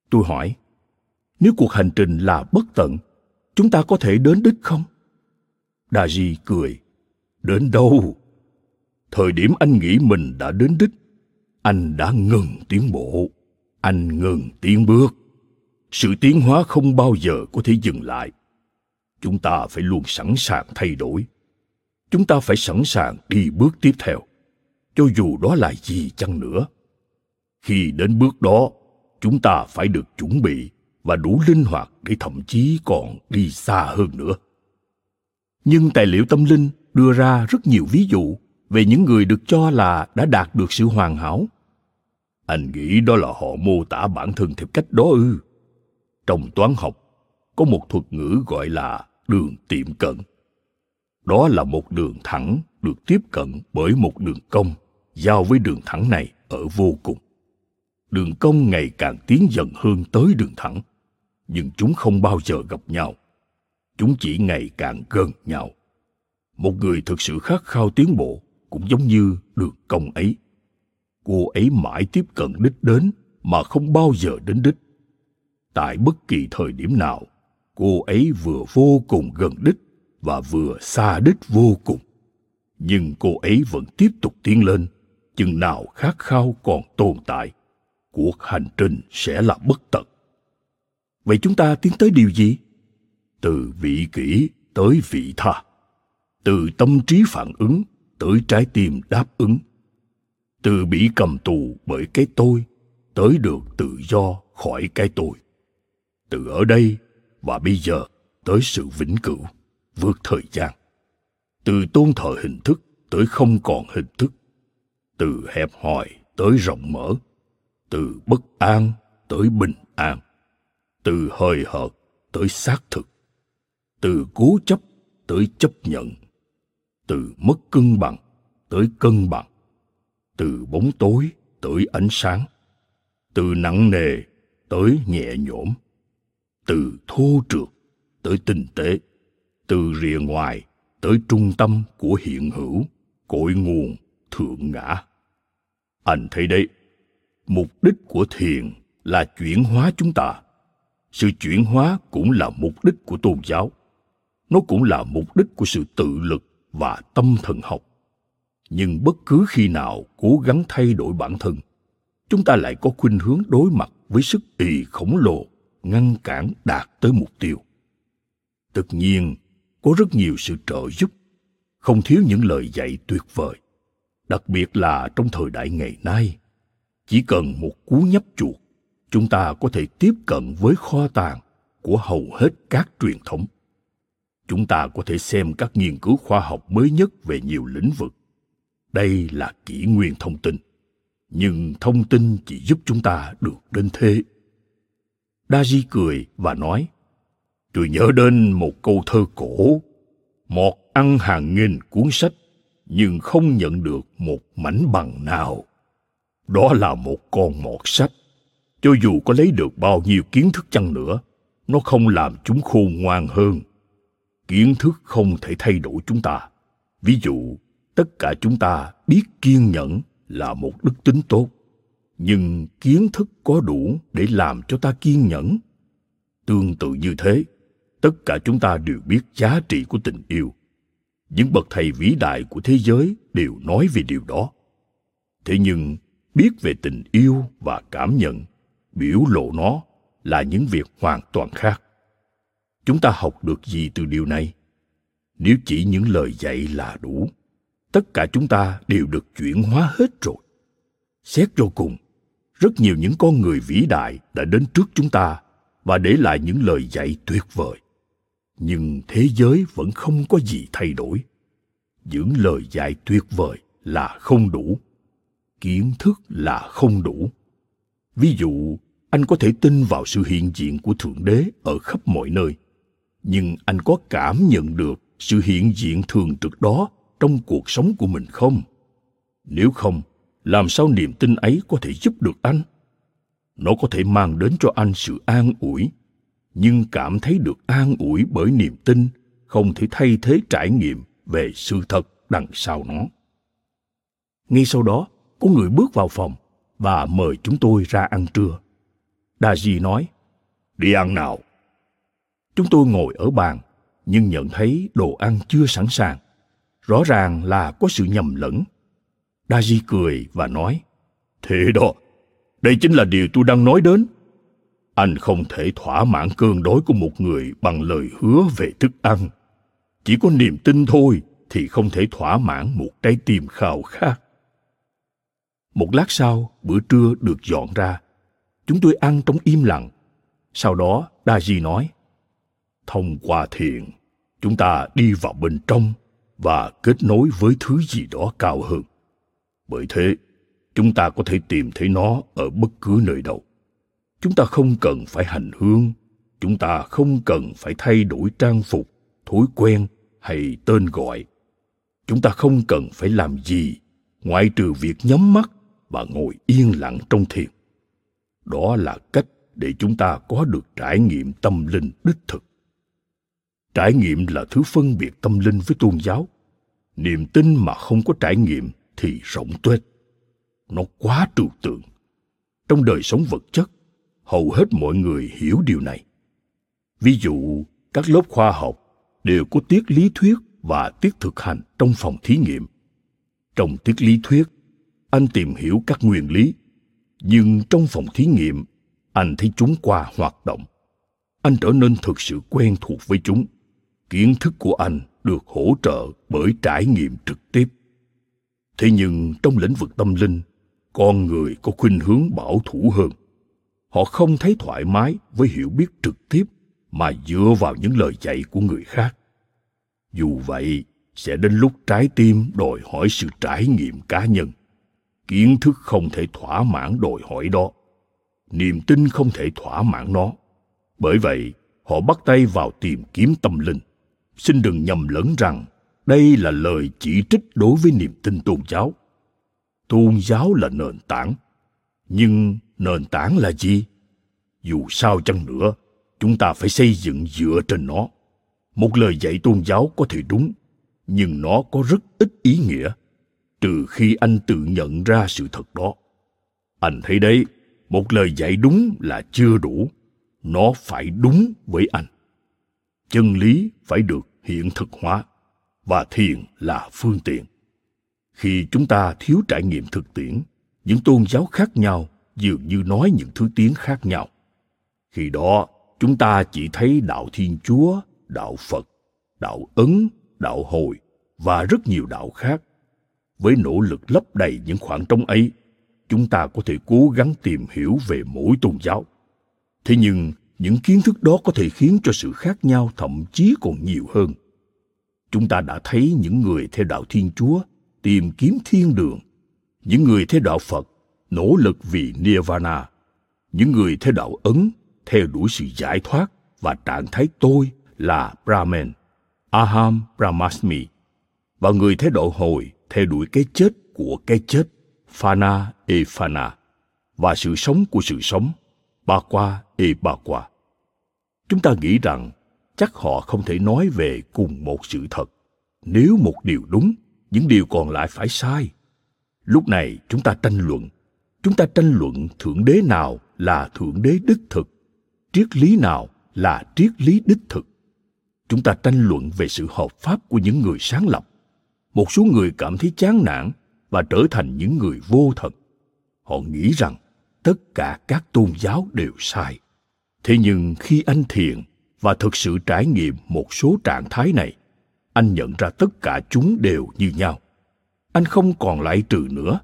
Tôi hỏi, nếu cuộc hành trình là bất tận, chúng ta có thể đến đích không? Daji cười, đến đâu? Thời điểm anh nghĩ mình đã đến đích anh đã ngừng tiến bộ. Anh ngừng tiến bước. Sự tiến hóa không bao giờ có thể dừng lại. Chúng ta phải luôn sẵn sàng thay đổi. Chúng ta phải sẵn sàng đi bước tiếp theo. Cho dù đó là gì chăng nữa. Khi đến bước đó, chúng ta phải được chuẩn bị và đủ linh hoạt để thậm chí còn đi xa hơn nữa. Nhưng tài liệu tâm linh đưa ra rất nhiều ví dụ về những người được cho là đã đạt được sự hoàn hảo. Anh nghĩ đó là họ mô tả bản thân theo cách đó ư? Trong toán học, có một thuật ngữ gọi là đường tiệm cận. Đó là một đường thẳng được tiếp cận bởi một đường cong, giao với đường thẳng này ở vô cùng. Đường cong ngày càng tiến dần hơn tới đường thẳng, nhưng chúng không bao giờ gặp nhau. Chúng chỉ ngày càng gần nhau. Một người thực sự khát khao tiến bộ cũng giống như đường cong ấy. Cô ấy mãi tiếp cận đích đến mà không bao giờ đến đích. Tại bất kỳ thời điểm nào, cô ấy vừa vô cùng gần đích và vừa xa đích vô cùng. Nhưng cô ấy vẫn tiếp tục tiến lên, chừng nào khát khao còn tồn tại, cuộc hành trình sẽ là bất tận. Vậy chúng ta tiến tới điều gì? Từ vị kỷ tới vị tha. Từ tâm trí phản ứng tới trái tim đáp ứng. Từ bị cầm tù bởi cái tôi, tới được tự do khỏi cái tôi. Từ ở đây và bây giờ tới sự vĩnh cửu, vượt thời gian. Từ tôn thờ hình thức tới không còn hình thức. Từ hẹp hòi tới rộng mở. Từ bất an tới bình an. Từ hời hợt tới xác thực. Từ cố chấp tới chấp nhận từ mất cân bằng tới cân bằng, từ bóng tối tới ánh sáng, từ nặng nề tới nhẹ nhõm, từ thô trượt tới tinh tế, từ rìa ngoài tới trung tâm của hiện hữu, cội nguồn thượng ngã. Anh thấy đấy, mục đích của thiền là chuyển hóa chúng ta. Sự chuyển hóa cũng là mục đích của tôn giáo. Nó cũng là mục đích của sự tự lực và tâm thần học. Nhưng bất cứ khi nào cố gắng thay đổi bản thân, chúng ta lại có khuynh hướng đối mặt với sức ì khổng lồ, ngăn cản đạt tới mục tiêu. Tất nhiên, có rất nhiều sự trợ giúp, không thiếu những lời dạy tuyệt vời. Đặc biệt là trong thời đại ngày nay, chỉ cần một cú nhấp chuột, chúng ta có thể tiếp cận với kho tàng của hầu hết các truyền thống chúng ta có thể xem các nghiên cứu khoa học mới nhất về nhiều lĩnh vực. Đây là kỷ nguyên thông tin. Nhưng thông tin chỉ giúp chúng ta được đến thế. Daji cười và nói, tôi nhớ đến một câu thơ cổ mọt ăn hàng nghìn cuốn sách, nhưng không nhận được một mảnh bằng nào. Đó là một con mọt sách. Cho dù có lấy được bao nhiêu kiến thức chăng nữa, nó không làm chúng khôn ngoan hơn kiến thức không thể thay đổi chúng ta. Ví dụ, tất cả chúng ta biết kiên nhẫn là một đức tính tốt. Nhưng kiến thức có đủ để làm cho ta kiên nhẫn? Tương tự như thế, tất cả chúng ta đều biết giá trị của tình yêu. Những bậc thầy vĩ đại của thế giới đều nói về điều đó. Thế nhưng, biết về tình yêu và cảm nhận, biểu lộ nó là những việc hoàn toàn khác chúng ta học được gì từ điều này? Nếu chỉ những lời dạy là đủ, tất cả chúng ta đều được chuyển hóa hết rồi. Xét vô cùng, rất nhiều những con người vĩ đại đã đến trước chúng ta và để lại những lời dạy tuyệt vời. Nhưng thế giới vẫn không có gì thay đổi. Những lời dạy tuyệt vời là không đủ, kiến thức là không đủ. Ví dụ, anh có thể tin vào sự hiện diện của thượng đế ở khắp mọi nơi nhưng anh có cảm nhận được sự hiện diện thường trực đó trong cuộc sống của mình không? Nếu không, làm sao niềm tin ấy có thể giúp được anh? Nó có thể mang đến cho anh sự an ủi, nhưng cảm thấy được an ủi bởi niềm tin không thể thay thế trải nghiệm về sự thật đằng sau nó. Ngay sau đó, có người bước vào phòng và mời chúng tôi ra ăn trưa. Daji nói, đi ăn nào chúng tôi ngồi ở bàn, nhưng nhận thấy đồ ăn chưa sẵn sàng. Rõ ràng là có sự nhầm lẫn. Daji cười và nói, thế đó, đây chính là điều tôi đang nói đến. Anh không thể thỏa mãn cơn đói của một người bằng lời hứa về thức ăn. Chỉ có niềm tin thôi thì không thể thỏa mãn một trái tim khao khát. Một lát sau, bữa trưa được dọn ra. Chúng tôi ăn trong im lặng. Sau đó, daji nói thông qua thiền, chúng ta đi vào bên trong và kết nối với thứ gì đó cao hơn. Bởi thế, chúng ta có thể tìm thấy nó ở bất cứ nơi đâu. Chúng ta không cần phải hành hương, chúng ta không cần phải thay đổi trang phục, thói quen hay tên gọi. Chúng ta không cần phải làm gì ngoại trừ việc nhắm mắt và ngồi yên lặng trong thiền. Đó là cách để chúng ta có được trải nghiệm tâm linh đích thực trải nghiệm là thứ phân biệt tâm linh với tôn giáo. Niềm tin mà không có trải nghiệm thì rỗng tuếch nó quá trừu tượng. Trong đời sống vật chất, hầu hết mọi người hiểu điều này. Ví dụ, các lớp khoa học đều có tiết lý thuyết và tiết thực hành trong phòng thí nghiệm. Trong tiết lý thuyết, anh tìm hiểu các nguyên lý, nhưng trong phòng thí nghiệm, anh thấy chúng qua hoạt động. Anh trở nên thực sự quen thuộc với chúng kiến thức của anh được hỗ trợ bởi trải nghiệm trực tiếp. Thế nhưng trong lĩnh vực tâm linh, con người có khuynh hướng bảo thủ hơn. Họ không thấy thoải mái với hiểu biết trực tiếp mà dựa vào những lời dạy của người khác. Dù vậy, sẽ đến lúc trái tim đòi hỏi sự trải nghiệm cá nhân. Kiến thức không thể thỏa mãn đòi hỏi đó. Niềm tin không thể thỏa mãn nó. Bởi vậy, họ bắt tay vào tìm kiếm tâm linh xin đừng nhầm lẫn rằng đây là lời chỉ trích đối với niềm tin tôn giáo. Tôn giáo là nền tảng, nhưng nền tảng là gì? Dù sao chăng nữa, chúng ta phải xây dựng dựa trên nó. Một lời dạy tôn giáo có thể đúng, nhưng nó có rất ít ý nghĩa, trừ khi anh tự nhận ra sự thật đó. Anh thấy đấy, một lời dạy đúng là chưa đủ. Nó phải đúng với anh. Chân lý phải được hiện thực hóa và thiền là phương tiện. Khi chúng ta thiếu trải nghiệm thực tiễn, những tôn giáo khác nhau dường như nói những thứ tiếng khác nhau. Khi đó, chúng ta chỉ thấy đạo thiên chúa, đạo phật, đạo ấn, đạo hồi và rất nhiều đạo khác. Với nỗ lực lấp đầy những khoảng trống ấy, chúng ta có thể cố gắng tìm hiểu về mỗi tôn giáo. Thế nhưng những kiến thức đó có thể khiến cho sự khác nhau thậm chí còn nhiều hơn. Chúng ta đã thấy những người theo đạo thiên chúa tìm kiếm thiên đường, những người theo đạo phật nỗ lực vì nirvana, những người theo đạo ấn theo đuổi sự giải thoát và trạng thái tôi là brahman, aham brahmasmi, và người theo đạo hồi theo đuổi cái chết của cái chết, phana e phana và sự sống của sự sống, ba qua e ba qua chúng ta nghĩ rằng chắc họ không thể nói về cùng một sự thật. Nếu một điều đúng, những điều còn lại phải sai. Lúc này chúng ta tranh luận. Chúng ta tranh luận thượng đế nào là thượng đế đích thực, triết lý nào là triết lý đích thực. Chúng ta tranh luận về sự hợp pháp của những người sáng lập. Một số người cảm thấy chán nản và trở thành những người vô thần họ nghĩ rằng tất cả các tôn giáo đều sai thế nhưng khi anh thiền và thực sự trải nghiệm một số trạng thái này, anh nhận ra tất cả chúng đều như nhau. Anh không còn lại trừ nữa.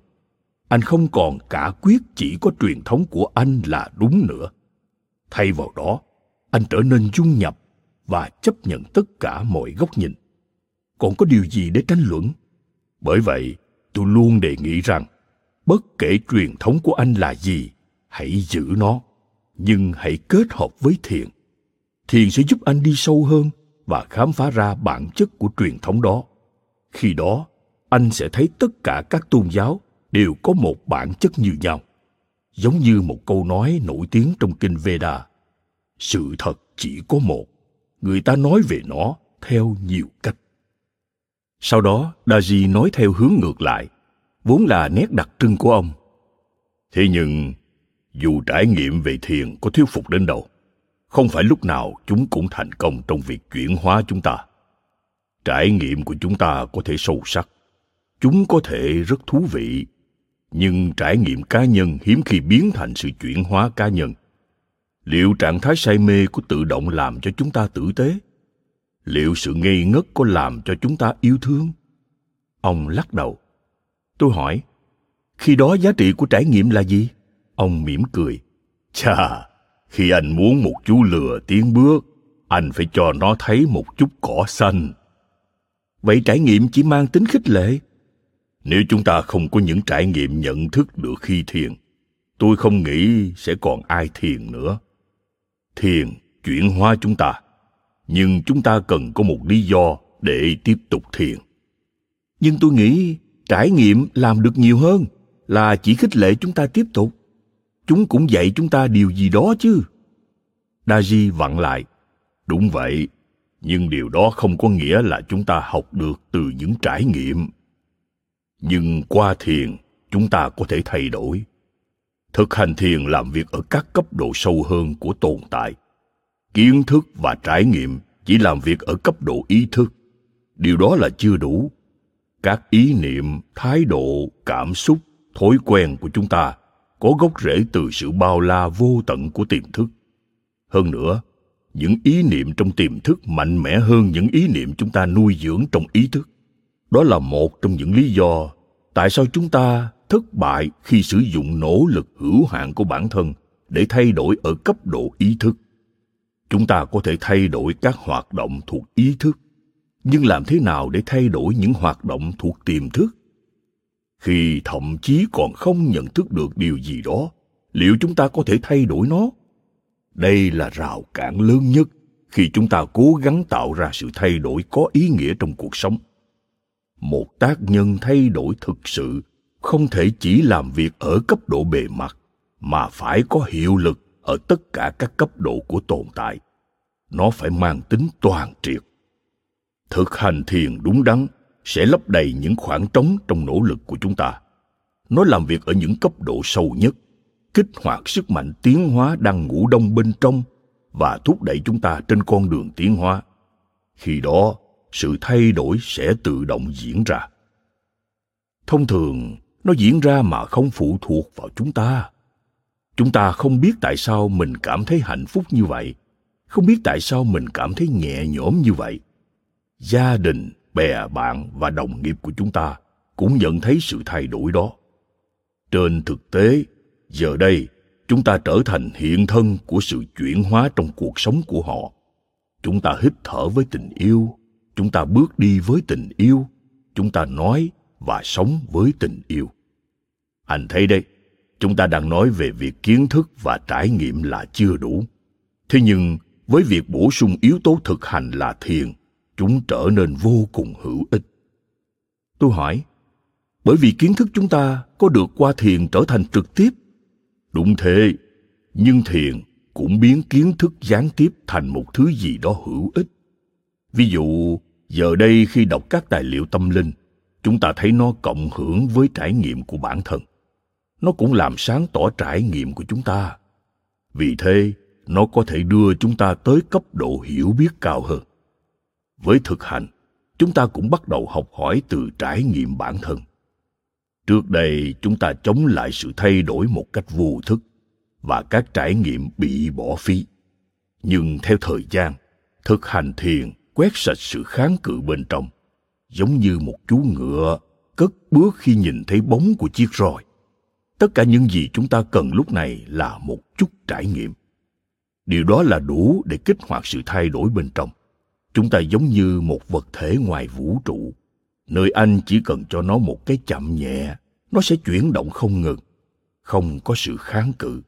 Anh không còn cả quyết chỉ có truyền thống của anh là đúng nữa. Thay vào đó, anh trở nên dung nhập và chấp nhận tất cả mọi góc nhìn. Còn có điều gì để tranh luận? Bởi vậy, tôi luôn đề nghị rằng, bất kể truyền thống của anh là gì, hãy giữ nó nhưng hãy kết hợp với thiền. Thiền sẽ giúp anh đi sâu hơn và khám phá ra bản chất của truyền thống đó. Khi đó, anh sẽ thấy tất cả các tôn giáo đều có một bản chất như nhau. Giống như một câu nói nổi tiếng trong kinh veda, sự thật chỉ có một, người ta nói về nó theo nhiều cách. Sau đó, daji nói theo hướng ngược lại, vốn là nét đặc trưng của ông. Thế nhưng dù trải nghiệm về thiền có thuyết phục đến đâu, không phải lúc nào chúng cũng thành công trong việc chuyển hóa chúng ta. Trải nghiệm của chúng ta có thể sâu sắc, chúng có thể rất thú vị. Nhưng trải nghiệm cá nhân hiếm khi biến thành sự chuyển hóa cá nhân. Liệu trạng thái say mê có tự động làm cho chúng ta tử tế? Liệu sự ngây ngất có làm cho chúng ta yêu thương? Ông lắc đầu. Tôi hỏi, khi đó giá trị của trải nghiệm là gì? Ông mỉm cười. Chà, khi anh muốn một chú lừa tiến bước, anh phải cho nó thấy một chút cỏ xanh. Vậy trải nghiệm chỉ mang tính khích lệ. Nếu chúng ta không có những trải nghiệm nhận thức được khi thiền, tôi không nghĩ sẽ còn ai thiền nữa. Thiền chuyển hóa chúng ta, nhưng chúng ta cần có một lý do để tiếp tục thiền. Nhưng tôi nghĩ trải nghiệm làm được nhiều hơn là chỉ khích lệ chúng ta tiếp tục chúng cũng dạy chúng ta điều gì đó chứ? Daji vặn lại. Đúng vậy, nhưng điều đó không có nghĩa là chúng ta học được từ những trải nghiệm. Nhưng qua thiền, chúng ta có thể thay đổi. Thực hành thiền làm việc ở các cấp độ sâu hơn của tồn tại. Kiến thức và trải nghiệm chỉ làm việc ở cấp độ ý thức. Điều đó là chưa đủ. Các ý niệm, thái độ, cảm xúc, thói quen của chúng ta có gốc rễ từ sự bao la vô tận của tiềm thức. Hơn nữa, những ý niệm trong tiềm thức mạnh mẽ hơn những ý niệm chúng ta nuôi dưỡng trong ý thức. Đó là một trong những lý do tại sao chúng ta thất bại khi sử dụng nỗ lực hữu hạn của bản thân để thay đổi ở cấp độ ý thức. Chúng ta có thể thay đổi các hoạt động thuộc ý thức, nhưng làm thế nào để thay đổi những hoạt động thuộc tiềm thức? Khi thậm chí còn không nhận thức được điều gì đó, liệu chúng ta có thể thay đổi nó? Đây là rào cản lớn nhất khi chúng ta cố gắng tạo ra sự thay đổi có ý nghĩa trong cuộc sống. Một tác nhân thay đổi thực sự không thể chỉ làm việc ở cấp độ bề mặt, mà phải có hiệu lực ở tất cả các cấp độ của tồn tại. Nó phải mang tính toàn triệt. Thực hành thiền đúng đắn sẽ lấp đầy những khoảng trống trong nỗ lực của chúng ta. Nó làm việc ở những cấp độ sâu nhất, kích hoạt sức mạnh tiến hóa đang ngủ đông bên trong và thúc đẩy chúng ta trên con đường tiến hóa. Khi đó, sự thay đổi sẽ tự động diễn ra. Thông thường, nó diễn ra mà không phụ thuộc vào chúng ta. Chúng ta không biết tại sao mình cảm thấy hạnh phúc như vậy, không biết tại sao mình cảm thấy nhẹ nhõm như vậy. Gia đình bè bạn và đồng nghiệp của chúng ta cũng nhận thấy sự thay đổi đó. Trên thực tế, giờ đây, chúng ta trở thành hiện thân của sự chuyển hóa trong cuộc sống của họ. Chúng ta hít thở với tình yêu, chúng ta bước đi với tình yêu, chúng ta nói và sống với tình yêu. Anh thấy đấy chúng ta đang nói về việc kiến thức và trải nghiệm là chưa đủ. Thế nhưng, với việc bổ sung yếu tố thực hành là thiền chúng trở nên vô cùng hữu ích. Tôi hỏi, bởi vì kiến thức chúng ta có được qua thiền trở thành trực tiếp? Đúng thế, nhưng thiền cũng biến kiến thức gián tiếp thành một thứ gì đó hữu ích. Ví dụ, giờ đây khi đọc các tài liệu tâm linh, chúng ta thấy nó cộng hưởng với trải nghiệm của bản thân. Nó cũng làm sáng tỏ trải nghiệm của chúng ta. Vì thế, nó có thể đưa chúng ta tới cấp độ hiểu biết cao hơn với thực hành, chúng ta cũng bắt đầu học hỏi từ trải nghiệm bản thân. Trước đây, chúng ta chống lại sự thay đổi một cách vô thức và các trải nghiệm bị bỏ phí. Nhưng theo thời gian, thực hành thiền quét sạch sự kháng cự bên trong, giống như một chú ngựa cất bước khi nhìn thấy bóng của chiếc roi. Tất cả những gì chúng ta cần lúc này là một chút trải nghiệm. Điều đó là đủ để kích hoạt sự thay đổi bên trong chúng ta giống như một vật thể ngoài vũ trụ. Nơi anh chỉ cần cho nó một cái chậm nhẹ, nó sẽ chuyển động không ngừng, không có sự kháng cự.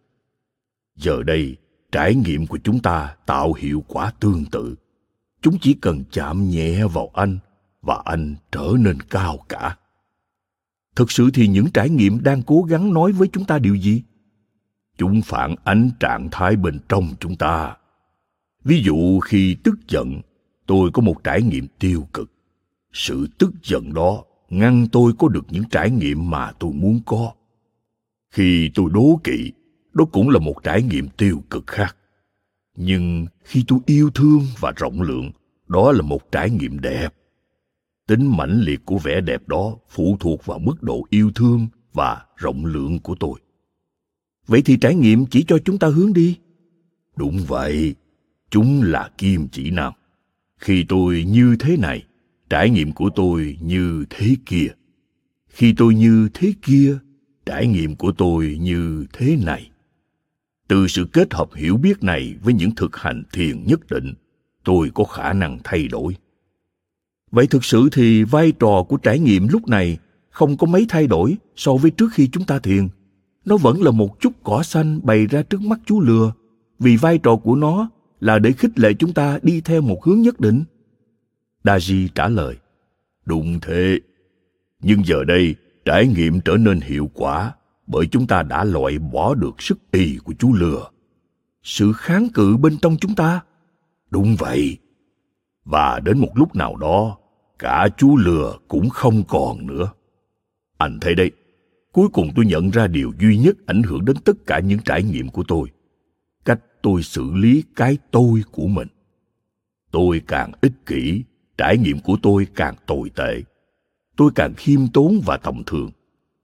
Giờ đây, trải nghiệm của chúng ta tạo hiệu quả tương tự. Chúng chỉ cần chạm nhẹ vào anh và anh trở nên cao cả. Thực sự thì những trải nghiệm đang cố gắng nói với chúng ta điều gì? Chúng phản ánh trạng thái bên trong chúng ta. Ví dụ khi tức giận tôi có một trải nghiệm tiêu cực. Sự tức giận đó ngăn tôi có được những trải nghiệm mà tôi muốn có. Khi tôi đố kỵ, đó cũng là một trải nghiệm tiêu cực khác. Nhưng khi tôi yêu thương và rộng lượng, đó là một trải nghiệm đẹp. Tính mãnh liệt của vẻ đẹp đó phụ thuộc vào mức độ yêu thương và rộng lượng của tôi. Vậy thì trải nghiệm chỉ cho chúng ta hướng đi. Đúng vậy, chúng là kim chỉ nam khi tôi như thế này, trải nghiệm của tôi như thế kia. Khi tôi như thế kia, trải nghiệm của tôi như thế này. Từ sự kết hợp hiểu biết này với những thực hành thiền nhất định, tôi có khả năng thay đổi. Vậy thực sự thì vai trò của trải nghiệm lúc này không có mấy thay đổi so với trước khi chúng ta thiền. Nó vẫn là một chút cỏ xanh bày ra trước mắt chú lừa, vì vai trò của nó là để khích lệ chúng ta đi theo một hướng nhất định. Daji trả lời, đúng thế. Nhưng giờ đây, trải nghiệm trở nên hiệu quả bởi chúng ta đã loại bỏ được sức ì của chú lừa. Sự kháng cự bên trong chúng ta. Đúng vậy. Và đến một lúc nào đó, cả chú lừa cũng không còn nữa. Anh thấy đấy cuối cùng tôi nhận ra điều duy nhất ảnh hưởng đến tất cả những trải nghiệm của tôi tôi xử lý cái tôi của mình. Tôi càng ích kỷ, trải nghiệm của tôi càng tồi tệ. Tôi càng khiêm tốn và tầm thường,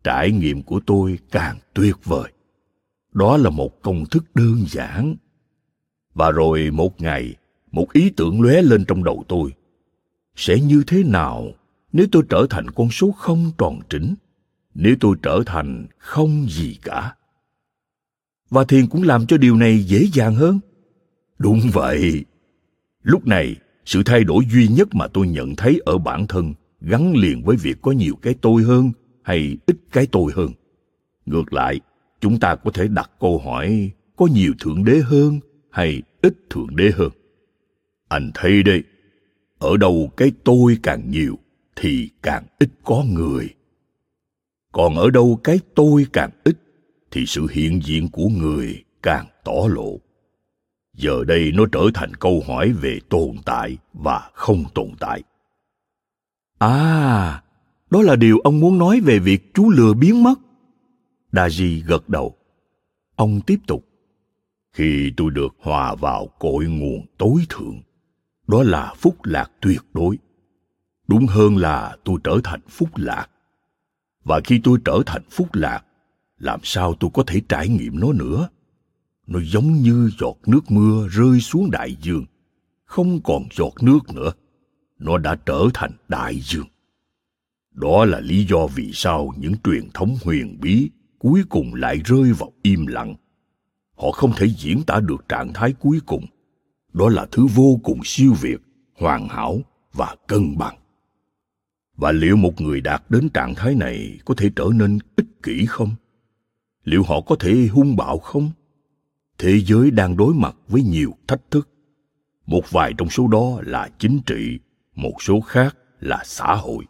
trải nghiệm của tôi càng tuyệt vời. Đó là một công thức đơn giản. Và rồi một ngày, một ý tưởng lóe lên trong đầu tôi. Sẽ như thế nào nếu tôi trở thành con số không tròn trĩnh, nếu tôi trở thành không gì cả? Và thiền cũng làm cho điều này dễ dàng hơn. Đúng vậy. Lúc này, sự thay đổi duy nhất mà tôi nhận thấy ở bản thân gắn liền với việc có nhiều cái tôi hơn hay ít cái tôi hơn. Ngược lại, chúng ta có thể đặt câu hỏi, có nhiều thượng đế hơn hay ít thượng đế hơn? Anh thấy đây, ở đâu cái tôi càng nhiều thì càng ít có người. Còn ở đâu cái tôi càng ít thì sự hiện diện của người càng tỏ lộ. Giờ đây nó trở thành câu hỏi về tồn tại và không tồn tại. À đó là điều ông muốn nói về việc chú lừa biến mất. Daji gật đầu. Ông tiếp tục. Khi tôi được hòa vào cội nguồn tối thượng đó là phúc lạc tuyệt đối. Đúng hơn là tôi trở thành phúc lạc. Và khi tôi trở thành phúc lạc làm sao tôi có thể trải nghiệm nó nữa? Nó giống như giọt nước mưa rơi xuống đại dương. Không còn giọt nước nữa. Nó đã trở thành đại dương. Đó là lý do vì sao những truyền thống huyền bí cuối cùng lại rơi vào im lặng. Họ không thể diễn tả được trạng thái cuối cùng. Đó là thứ vô cùng siêu việt, hoàn hảo và cân bằng. Và liệu một người đạt đến trạng thái này có thể trở nên ích kỷ không? Liệu họ có thể hung bạo không? Thế giới đang đối mặt với nhiều thách thức. Một vài trong số đó là chính trị, một số khác là xã hội.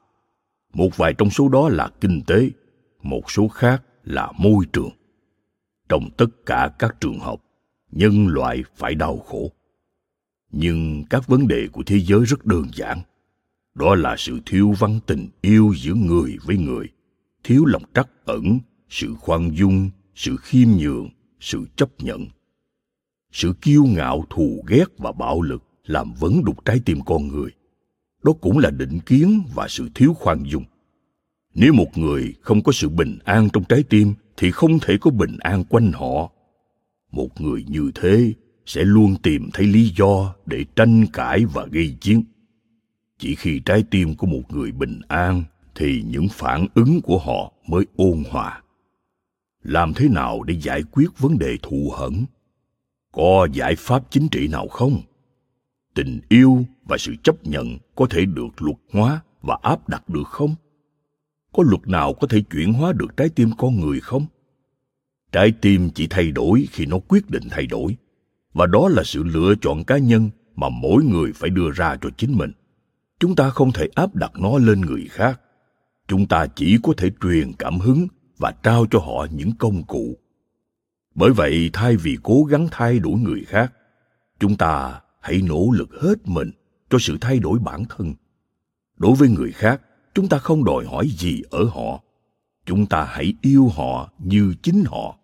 Một vài trong số đó là kinh tế, một số khác là môi trường. Trong tất cả các trường hợp, nhân loại phải đau khổ. Nhưng các vấn đề của thế giới rất đơn giản. Đó là sự thiếu vắng tình yêu giữa người với người, thiếu lòng trắc ẩn sự khoan dung, sự khiêm nhường, sự chấp nhận. Sự kiêu ngạo, thù ghét và bạo lực làm vấn đục trái tim con người. Đó cũng là định kiến và sự thiếu khoan dung. Nếu một người không có sự bình an trong trái tim thì không thể có bình an quanh họ. Một người như thế sẽ luôn tìm thấy lý do để tranh cãi và gây chiến. Chỉ khi trái tim của một người bình an thì những phản ứng của họ mới ôn hòa làm thế nào để giải quyết vấn đề thù hận? Có giải pháp chính trị nào không? Tình yêu và sự chấp nhận có thể được luật hóa và áp đặt được không? Có luật nào có thể chuyển hóa được trái tim con người không? Trái tim chỉ thay đổi khi nó quyết định thay đổi, và đó là sự lựa chọn cá nhân mà mỗi người phải đưa ra cho chính mình. Chúng ta không thể áp đặt nó lên người khác. Chúng ta chỉ có thể truyền cảm hứng và trao cho họ những công cụ. Bởi vậy, thay vì cố gắng thay đổi người khác, chúng ta hãy nỗ lực hết mình cho sự thay đổi bản thân. Đối với người khác, chúng ta không đòi hỏi gì ở họ. Chúng ta hãy yêu họ như chính họ,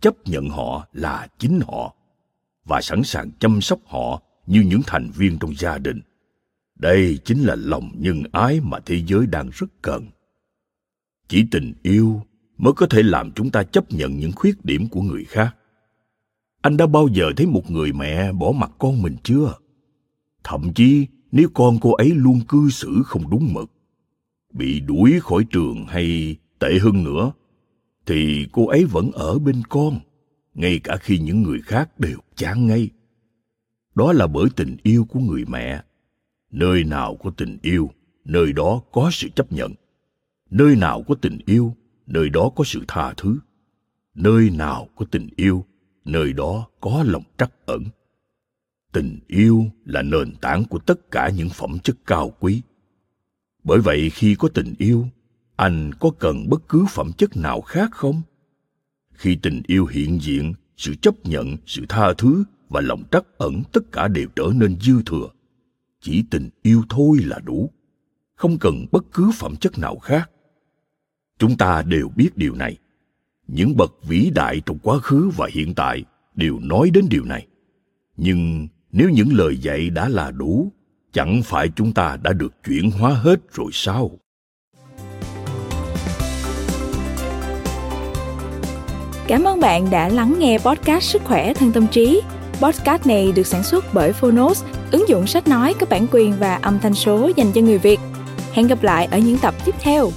chấp nhận họ là chính họ, và sẵn sàng chăm sóc họ như những thành viên trong gia đình. Đây chính là lòng nhân ái mà thế giới đang rất cần. Chỉ tình yêu mới có thể làm chúng ta chấp nhận những khuyết điểm của người khác. Anh đã bao giờ thấy một người mẹ bỏ mặt con mình chưa? Thậm chí, nếu con cô ấy luôn cư xử không đúng mực, bị đuổi khỏi trường hay tệ hơn nữa, thì cô ấy vẫn ở bên con, ngay cả khi những người khác đều chán ngay. Đó là bởi tình yêu của người mẹ. Nơi nào có tình yêu, nơi đó có sự chấp nhận. Nơi nào có tình yêu nơi đó có sự tha thứ. Nơi nào có tình yêu, nơi đó có lòng trắc ẩn. Tình yêu là nền tảng của tất cả những phẩm chất cao quý. Bởi vậy khi có tình yêu, anh có cần bất cứ phẩm chất nào khác không? Khi tình yêu hiện diện, sự chấp nhận, sự tha thứ và lòng trắc ẩn tất cả đều trở nên dư thừa. Chỉ tình yêu thôi là đủ. Không cần bất cứ phẩm chất nào khác chúng ta đều biết điều này những bậc vĩ đại trong quá khứ và hiện tại đều nói đến điều này nhưng nếu những lời dạy đã là đủ chẳng phải chúng ta đã được chuyển hóa hết rồi sao Cảm ơn bạn đã lắng nghe podcast Sức khỏe thân tâm trí. Podcast này được sản xuất bởi Phonos, ứng dụng sách nói có bản quyền và âm thanh số dành cho người Việt. Hẹn gặp lại ở những tập tiếp theo.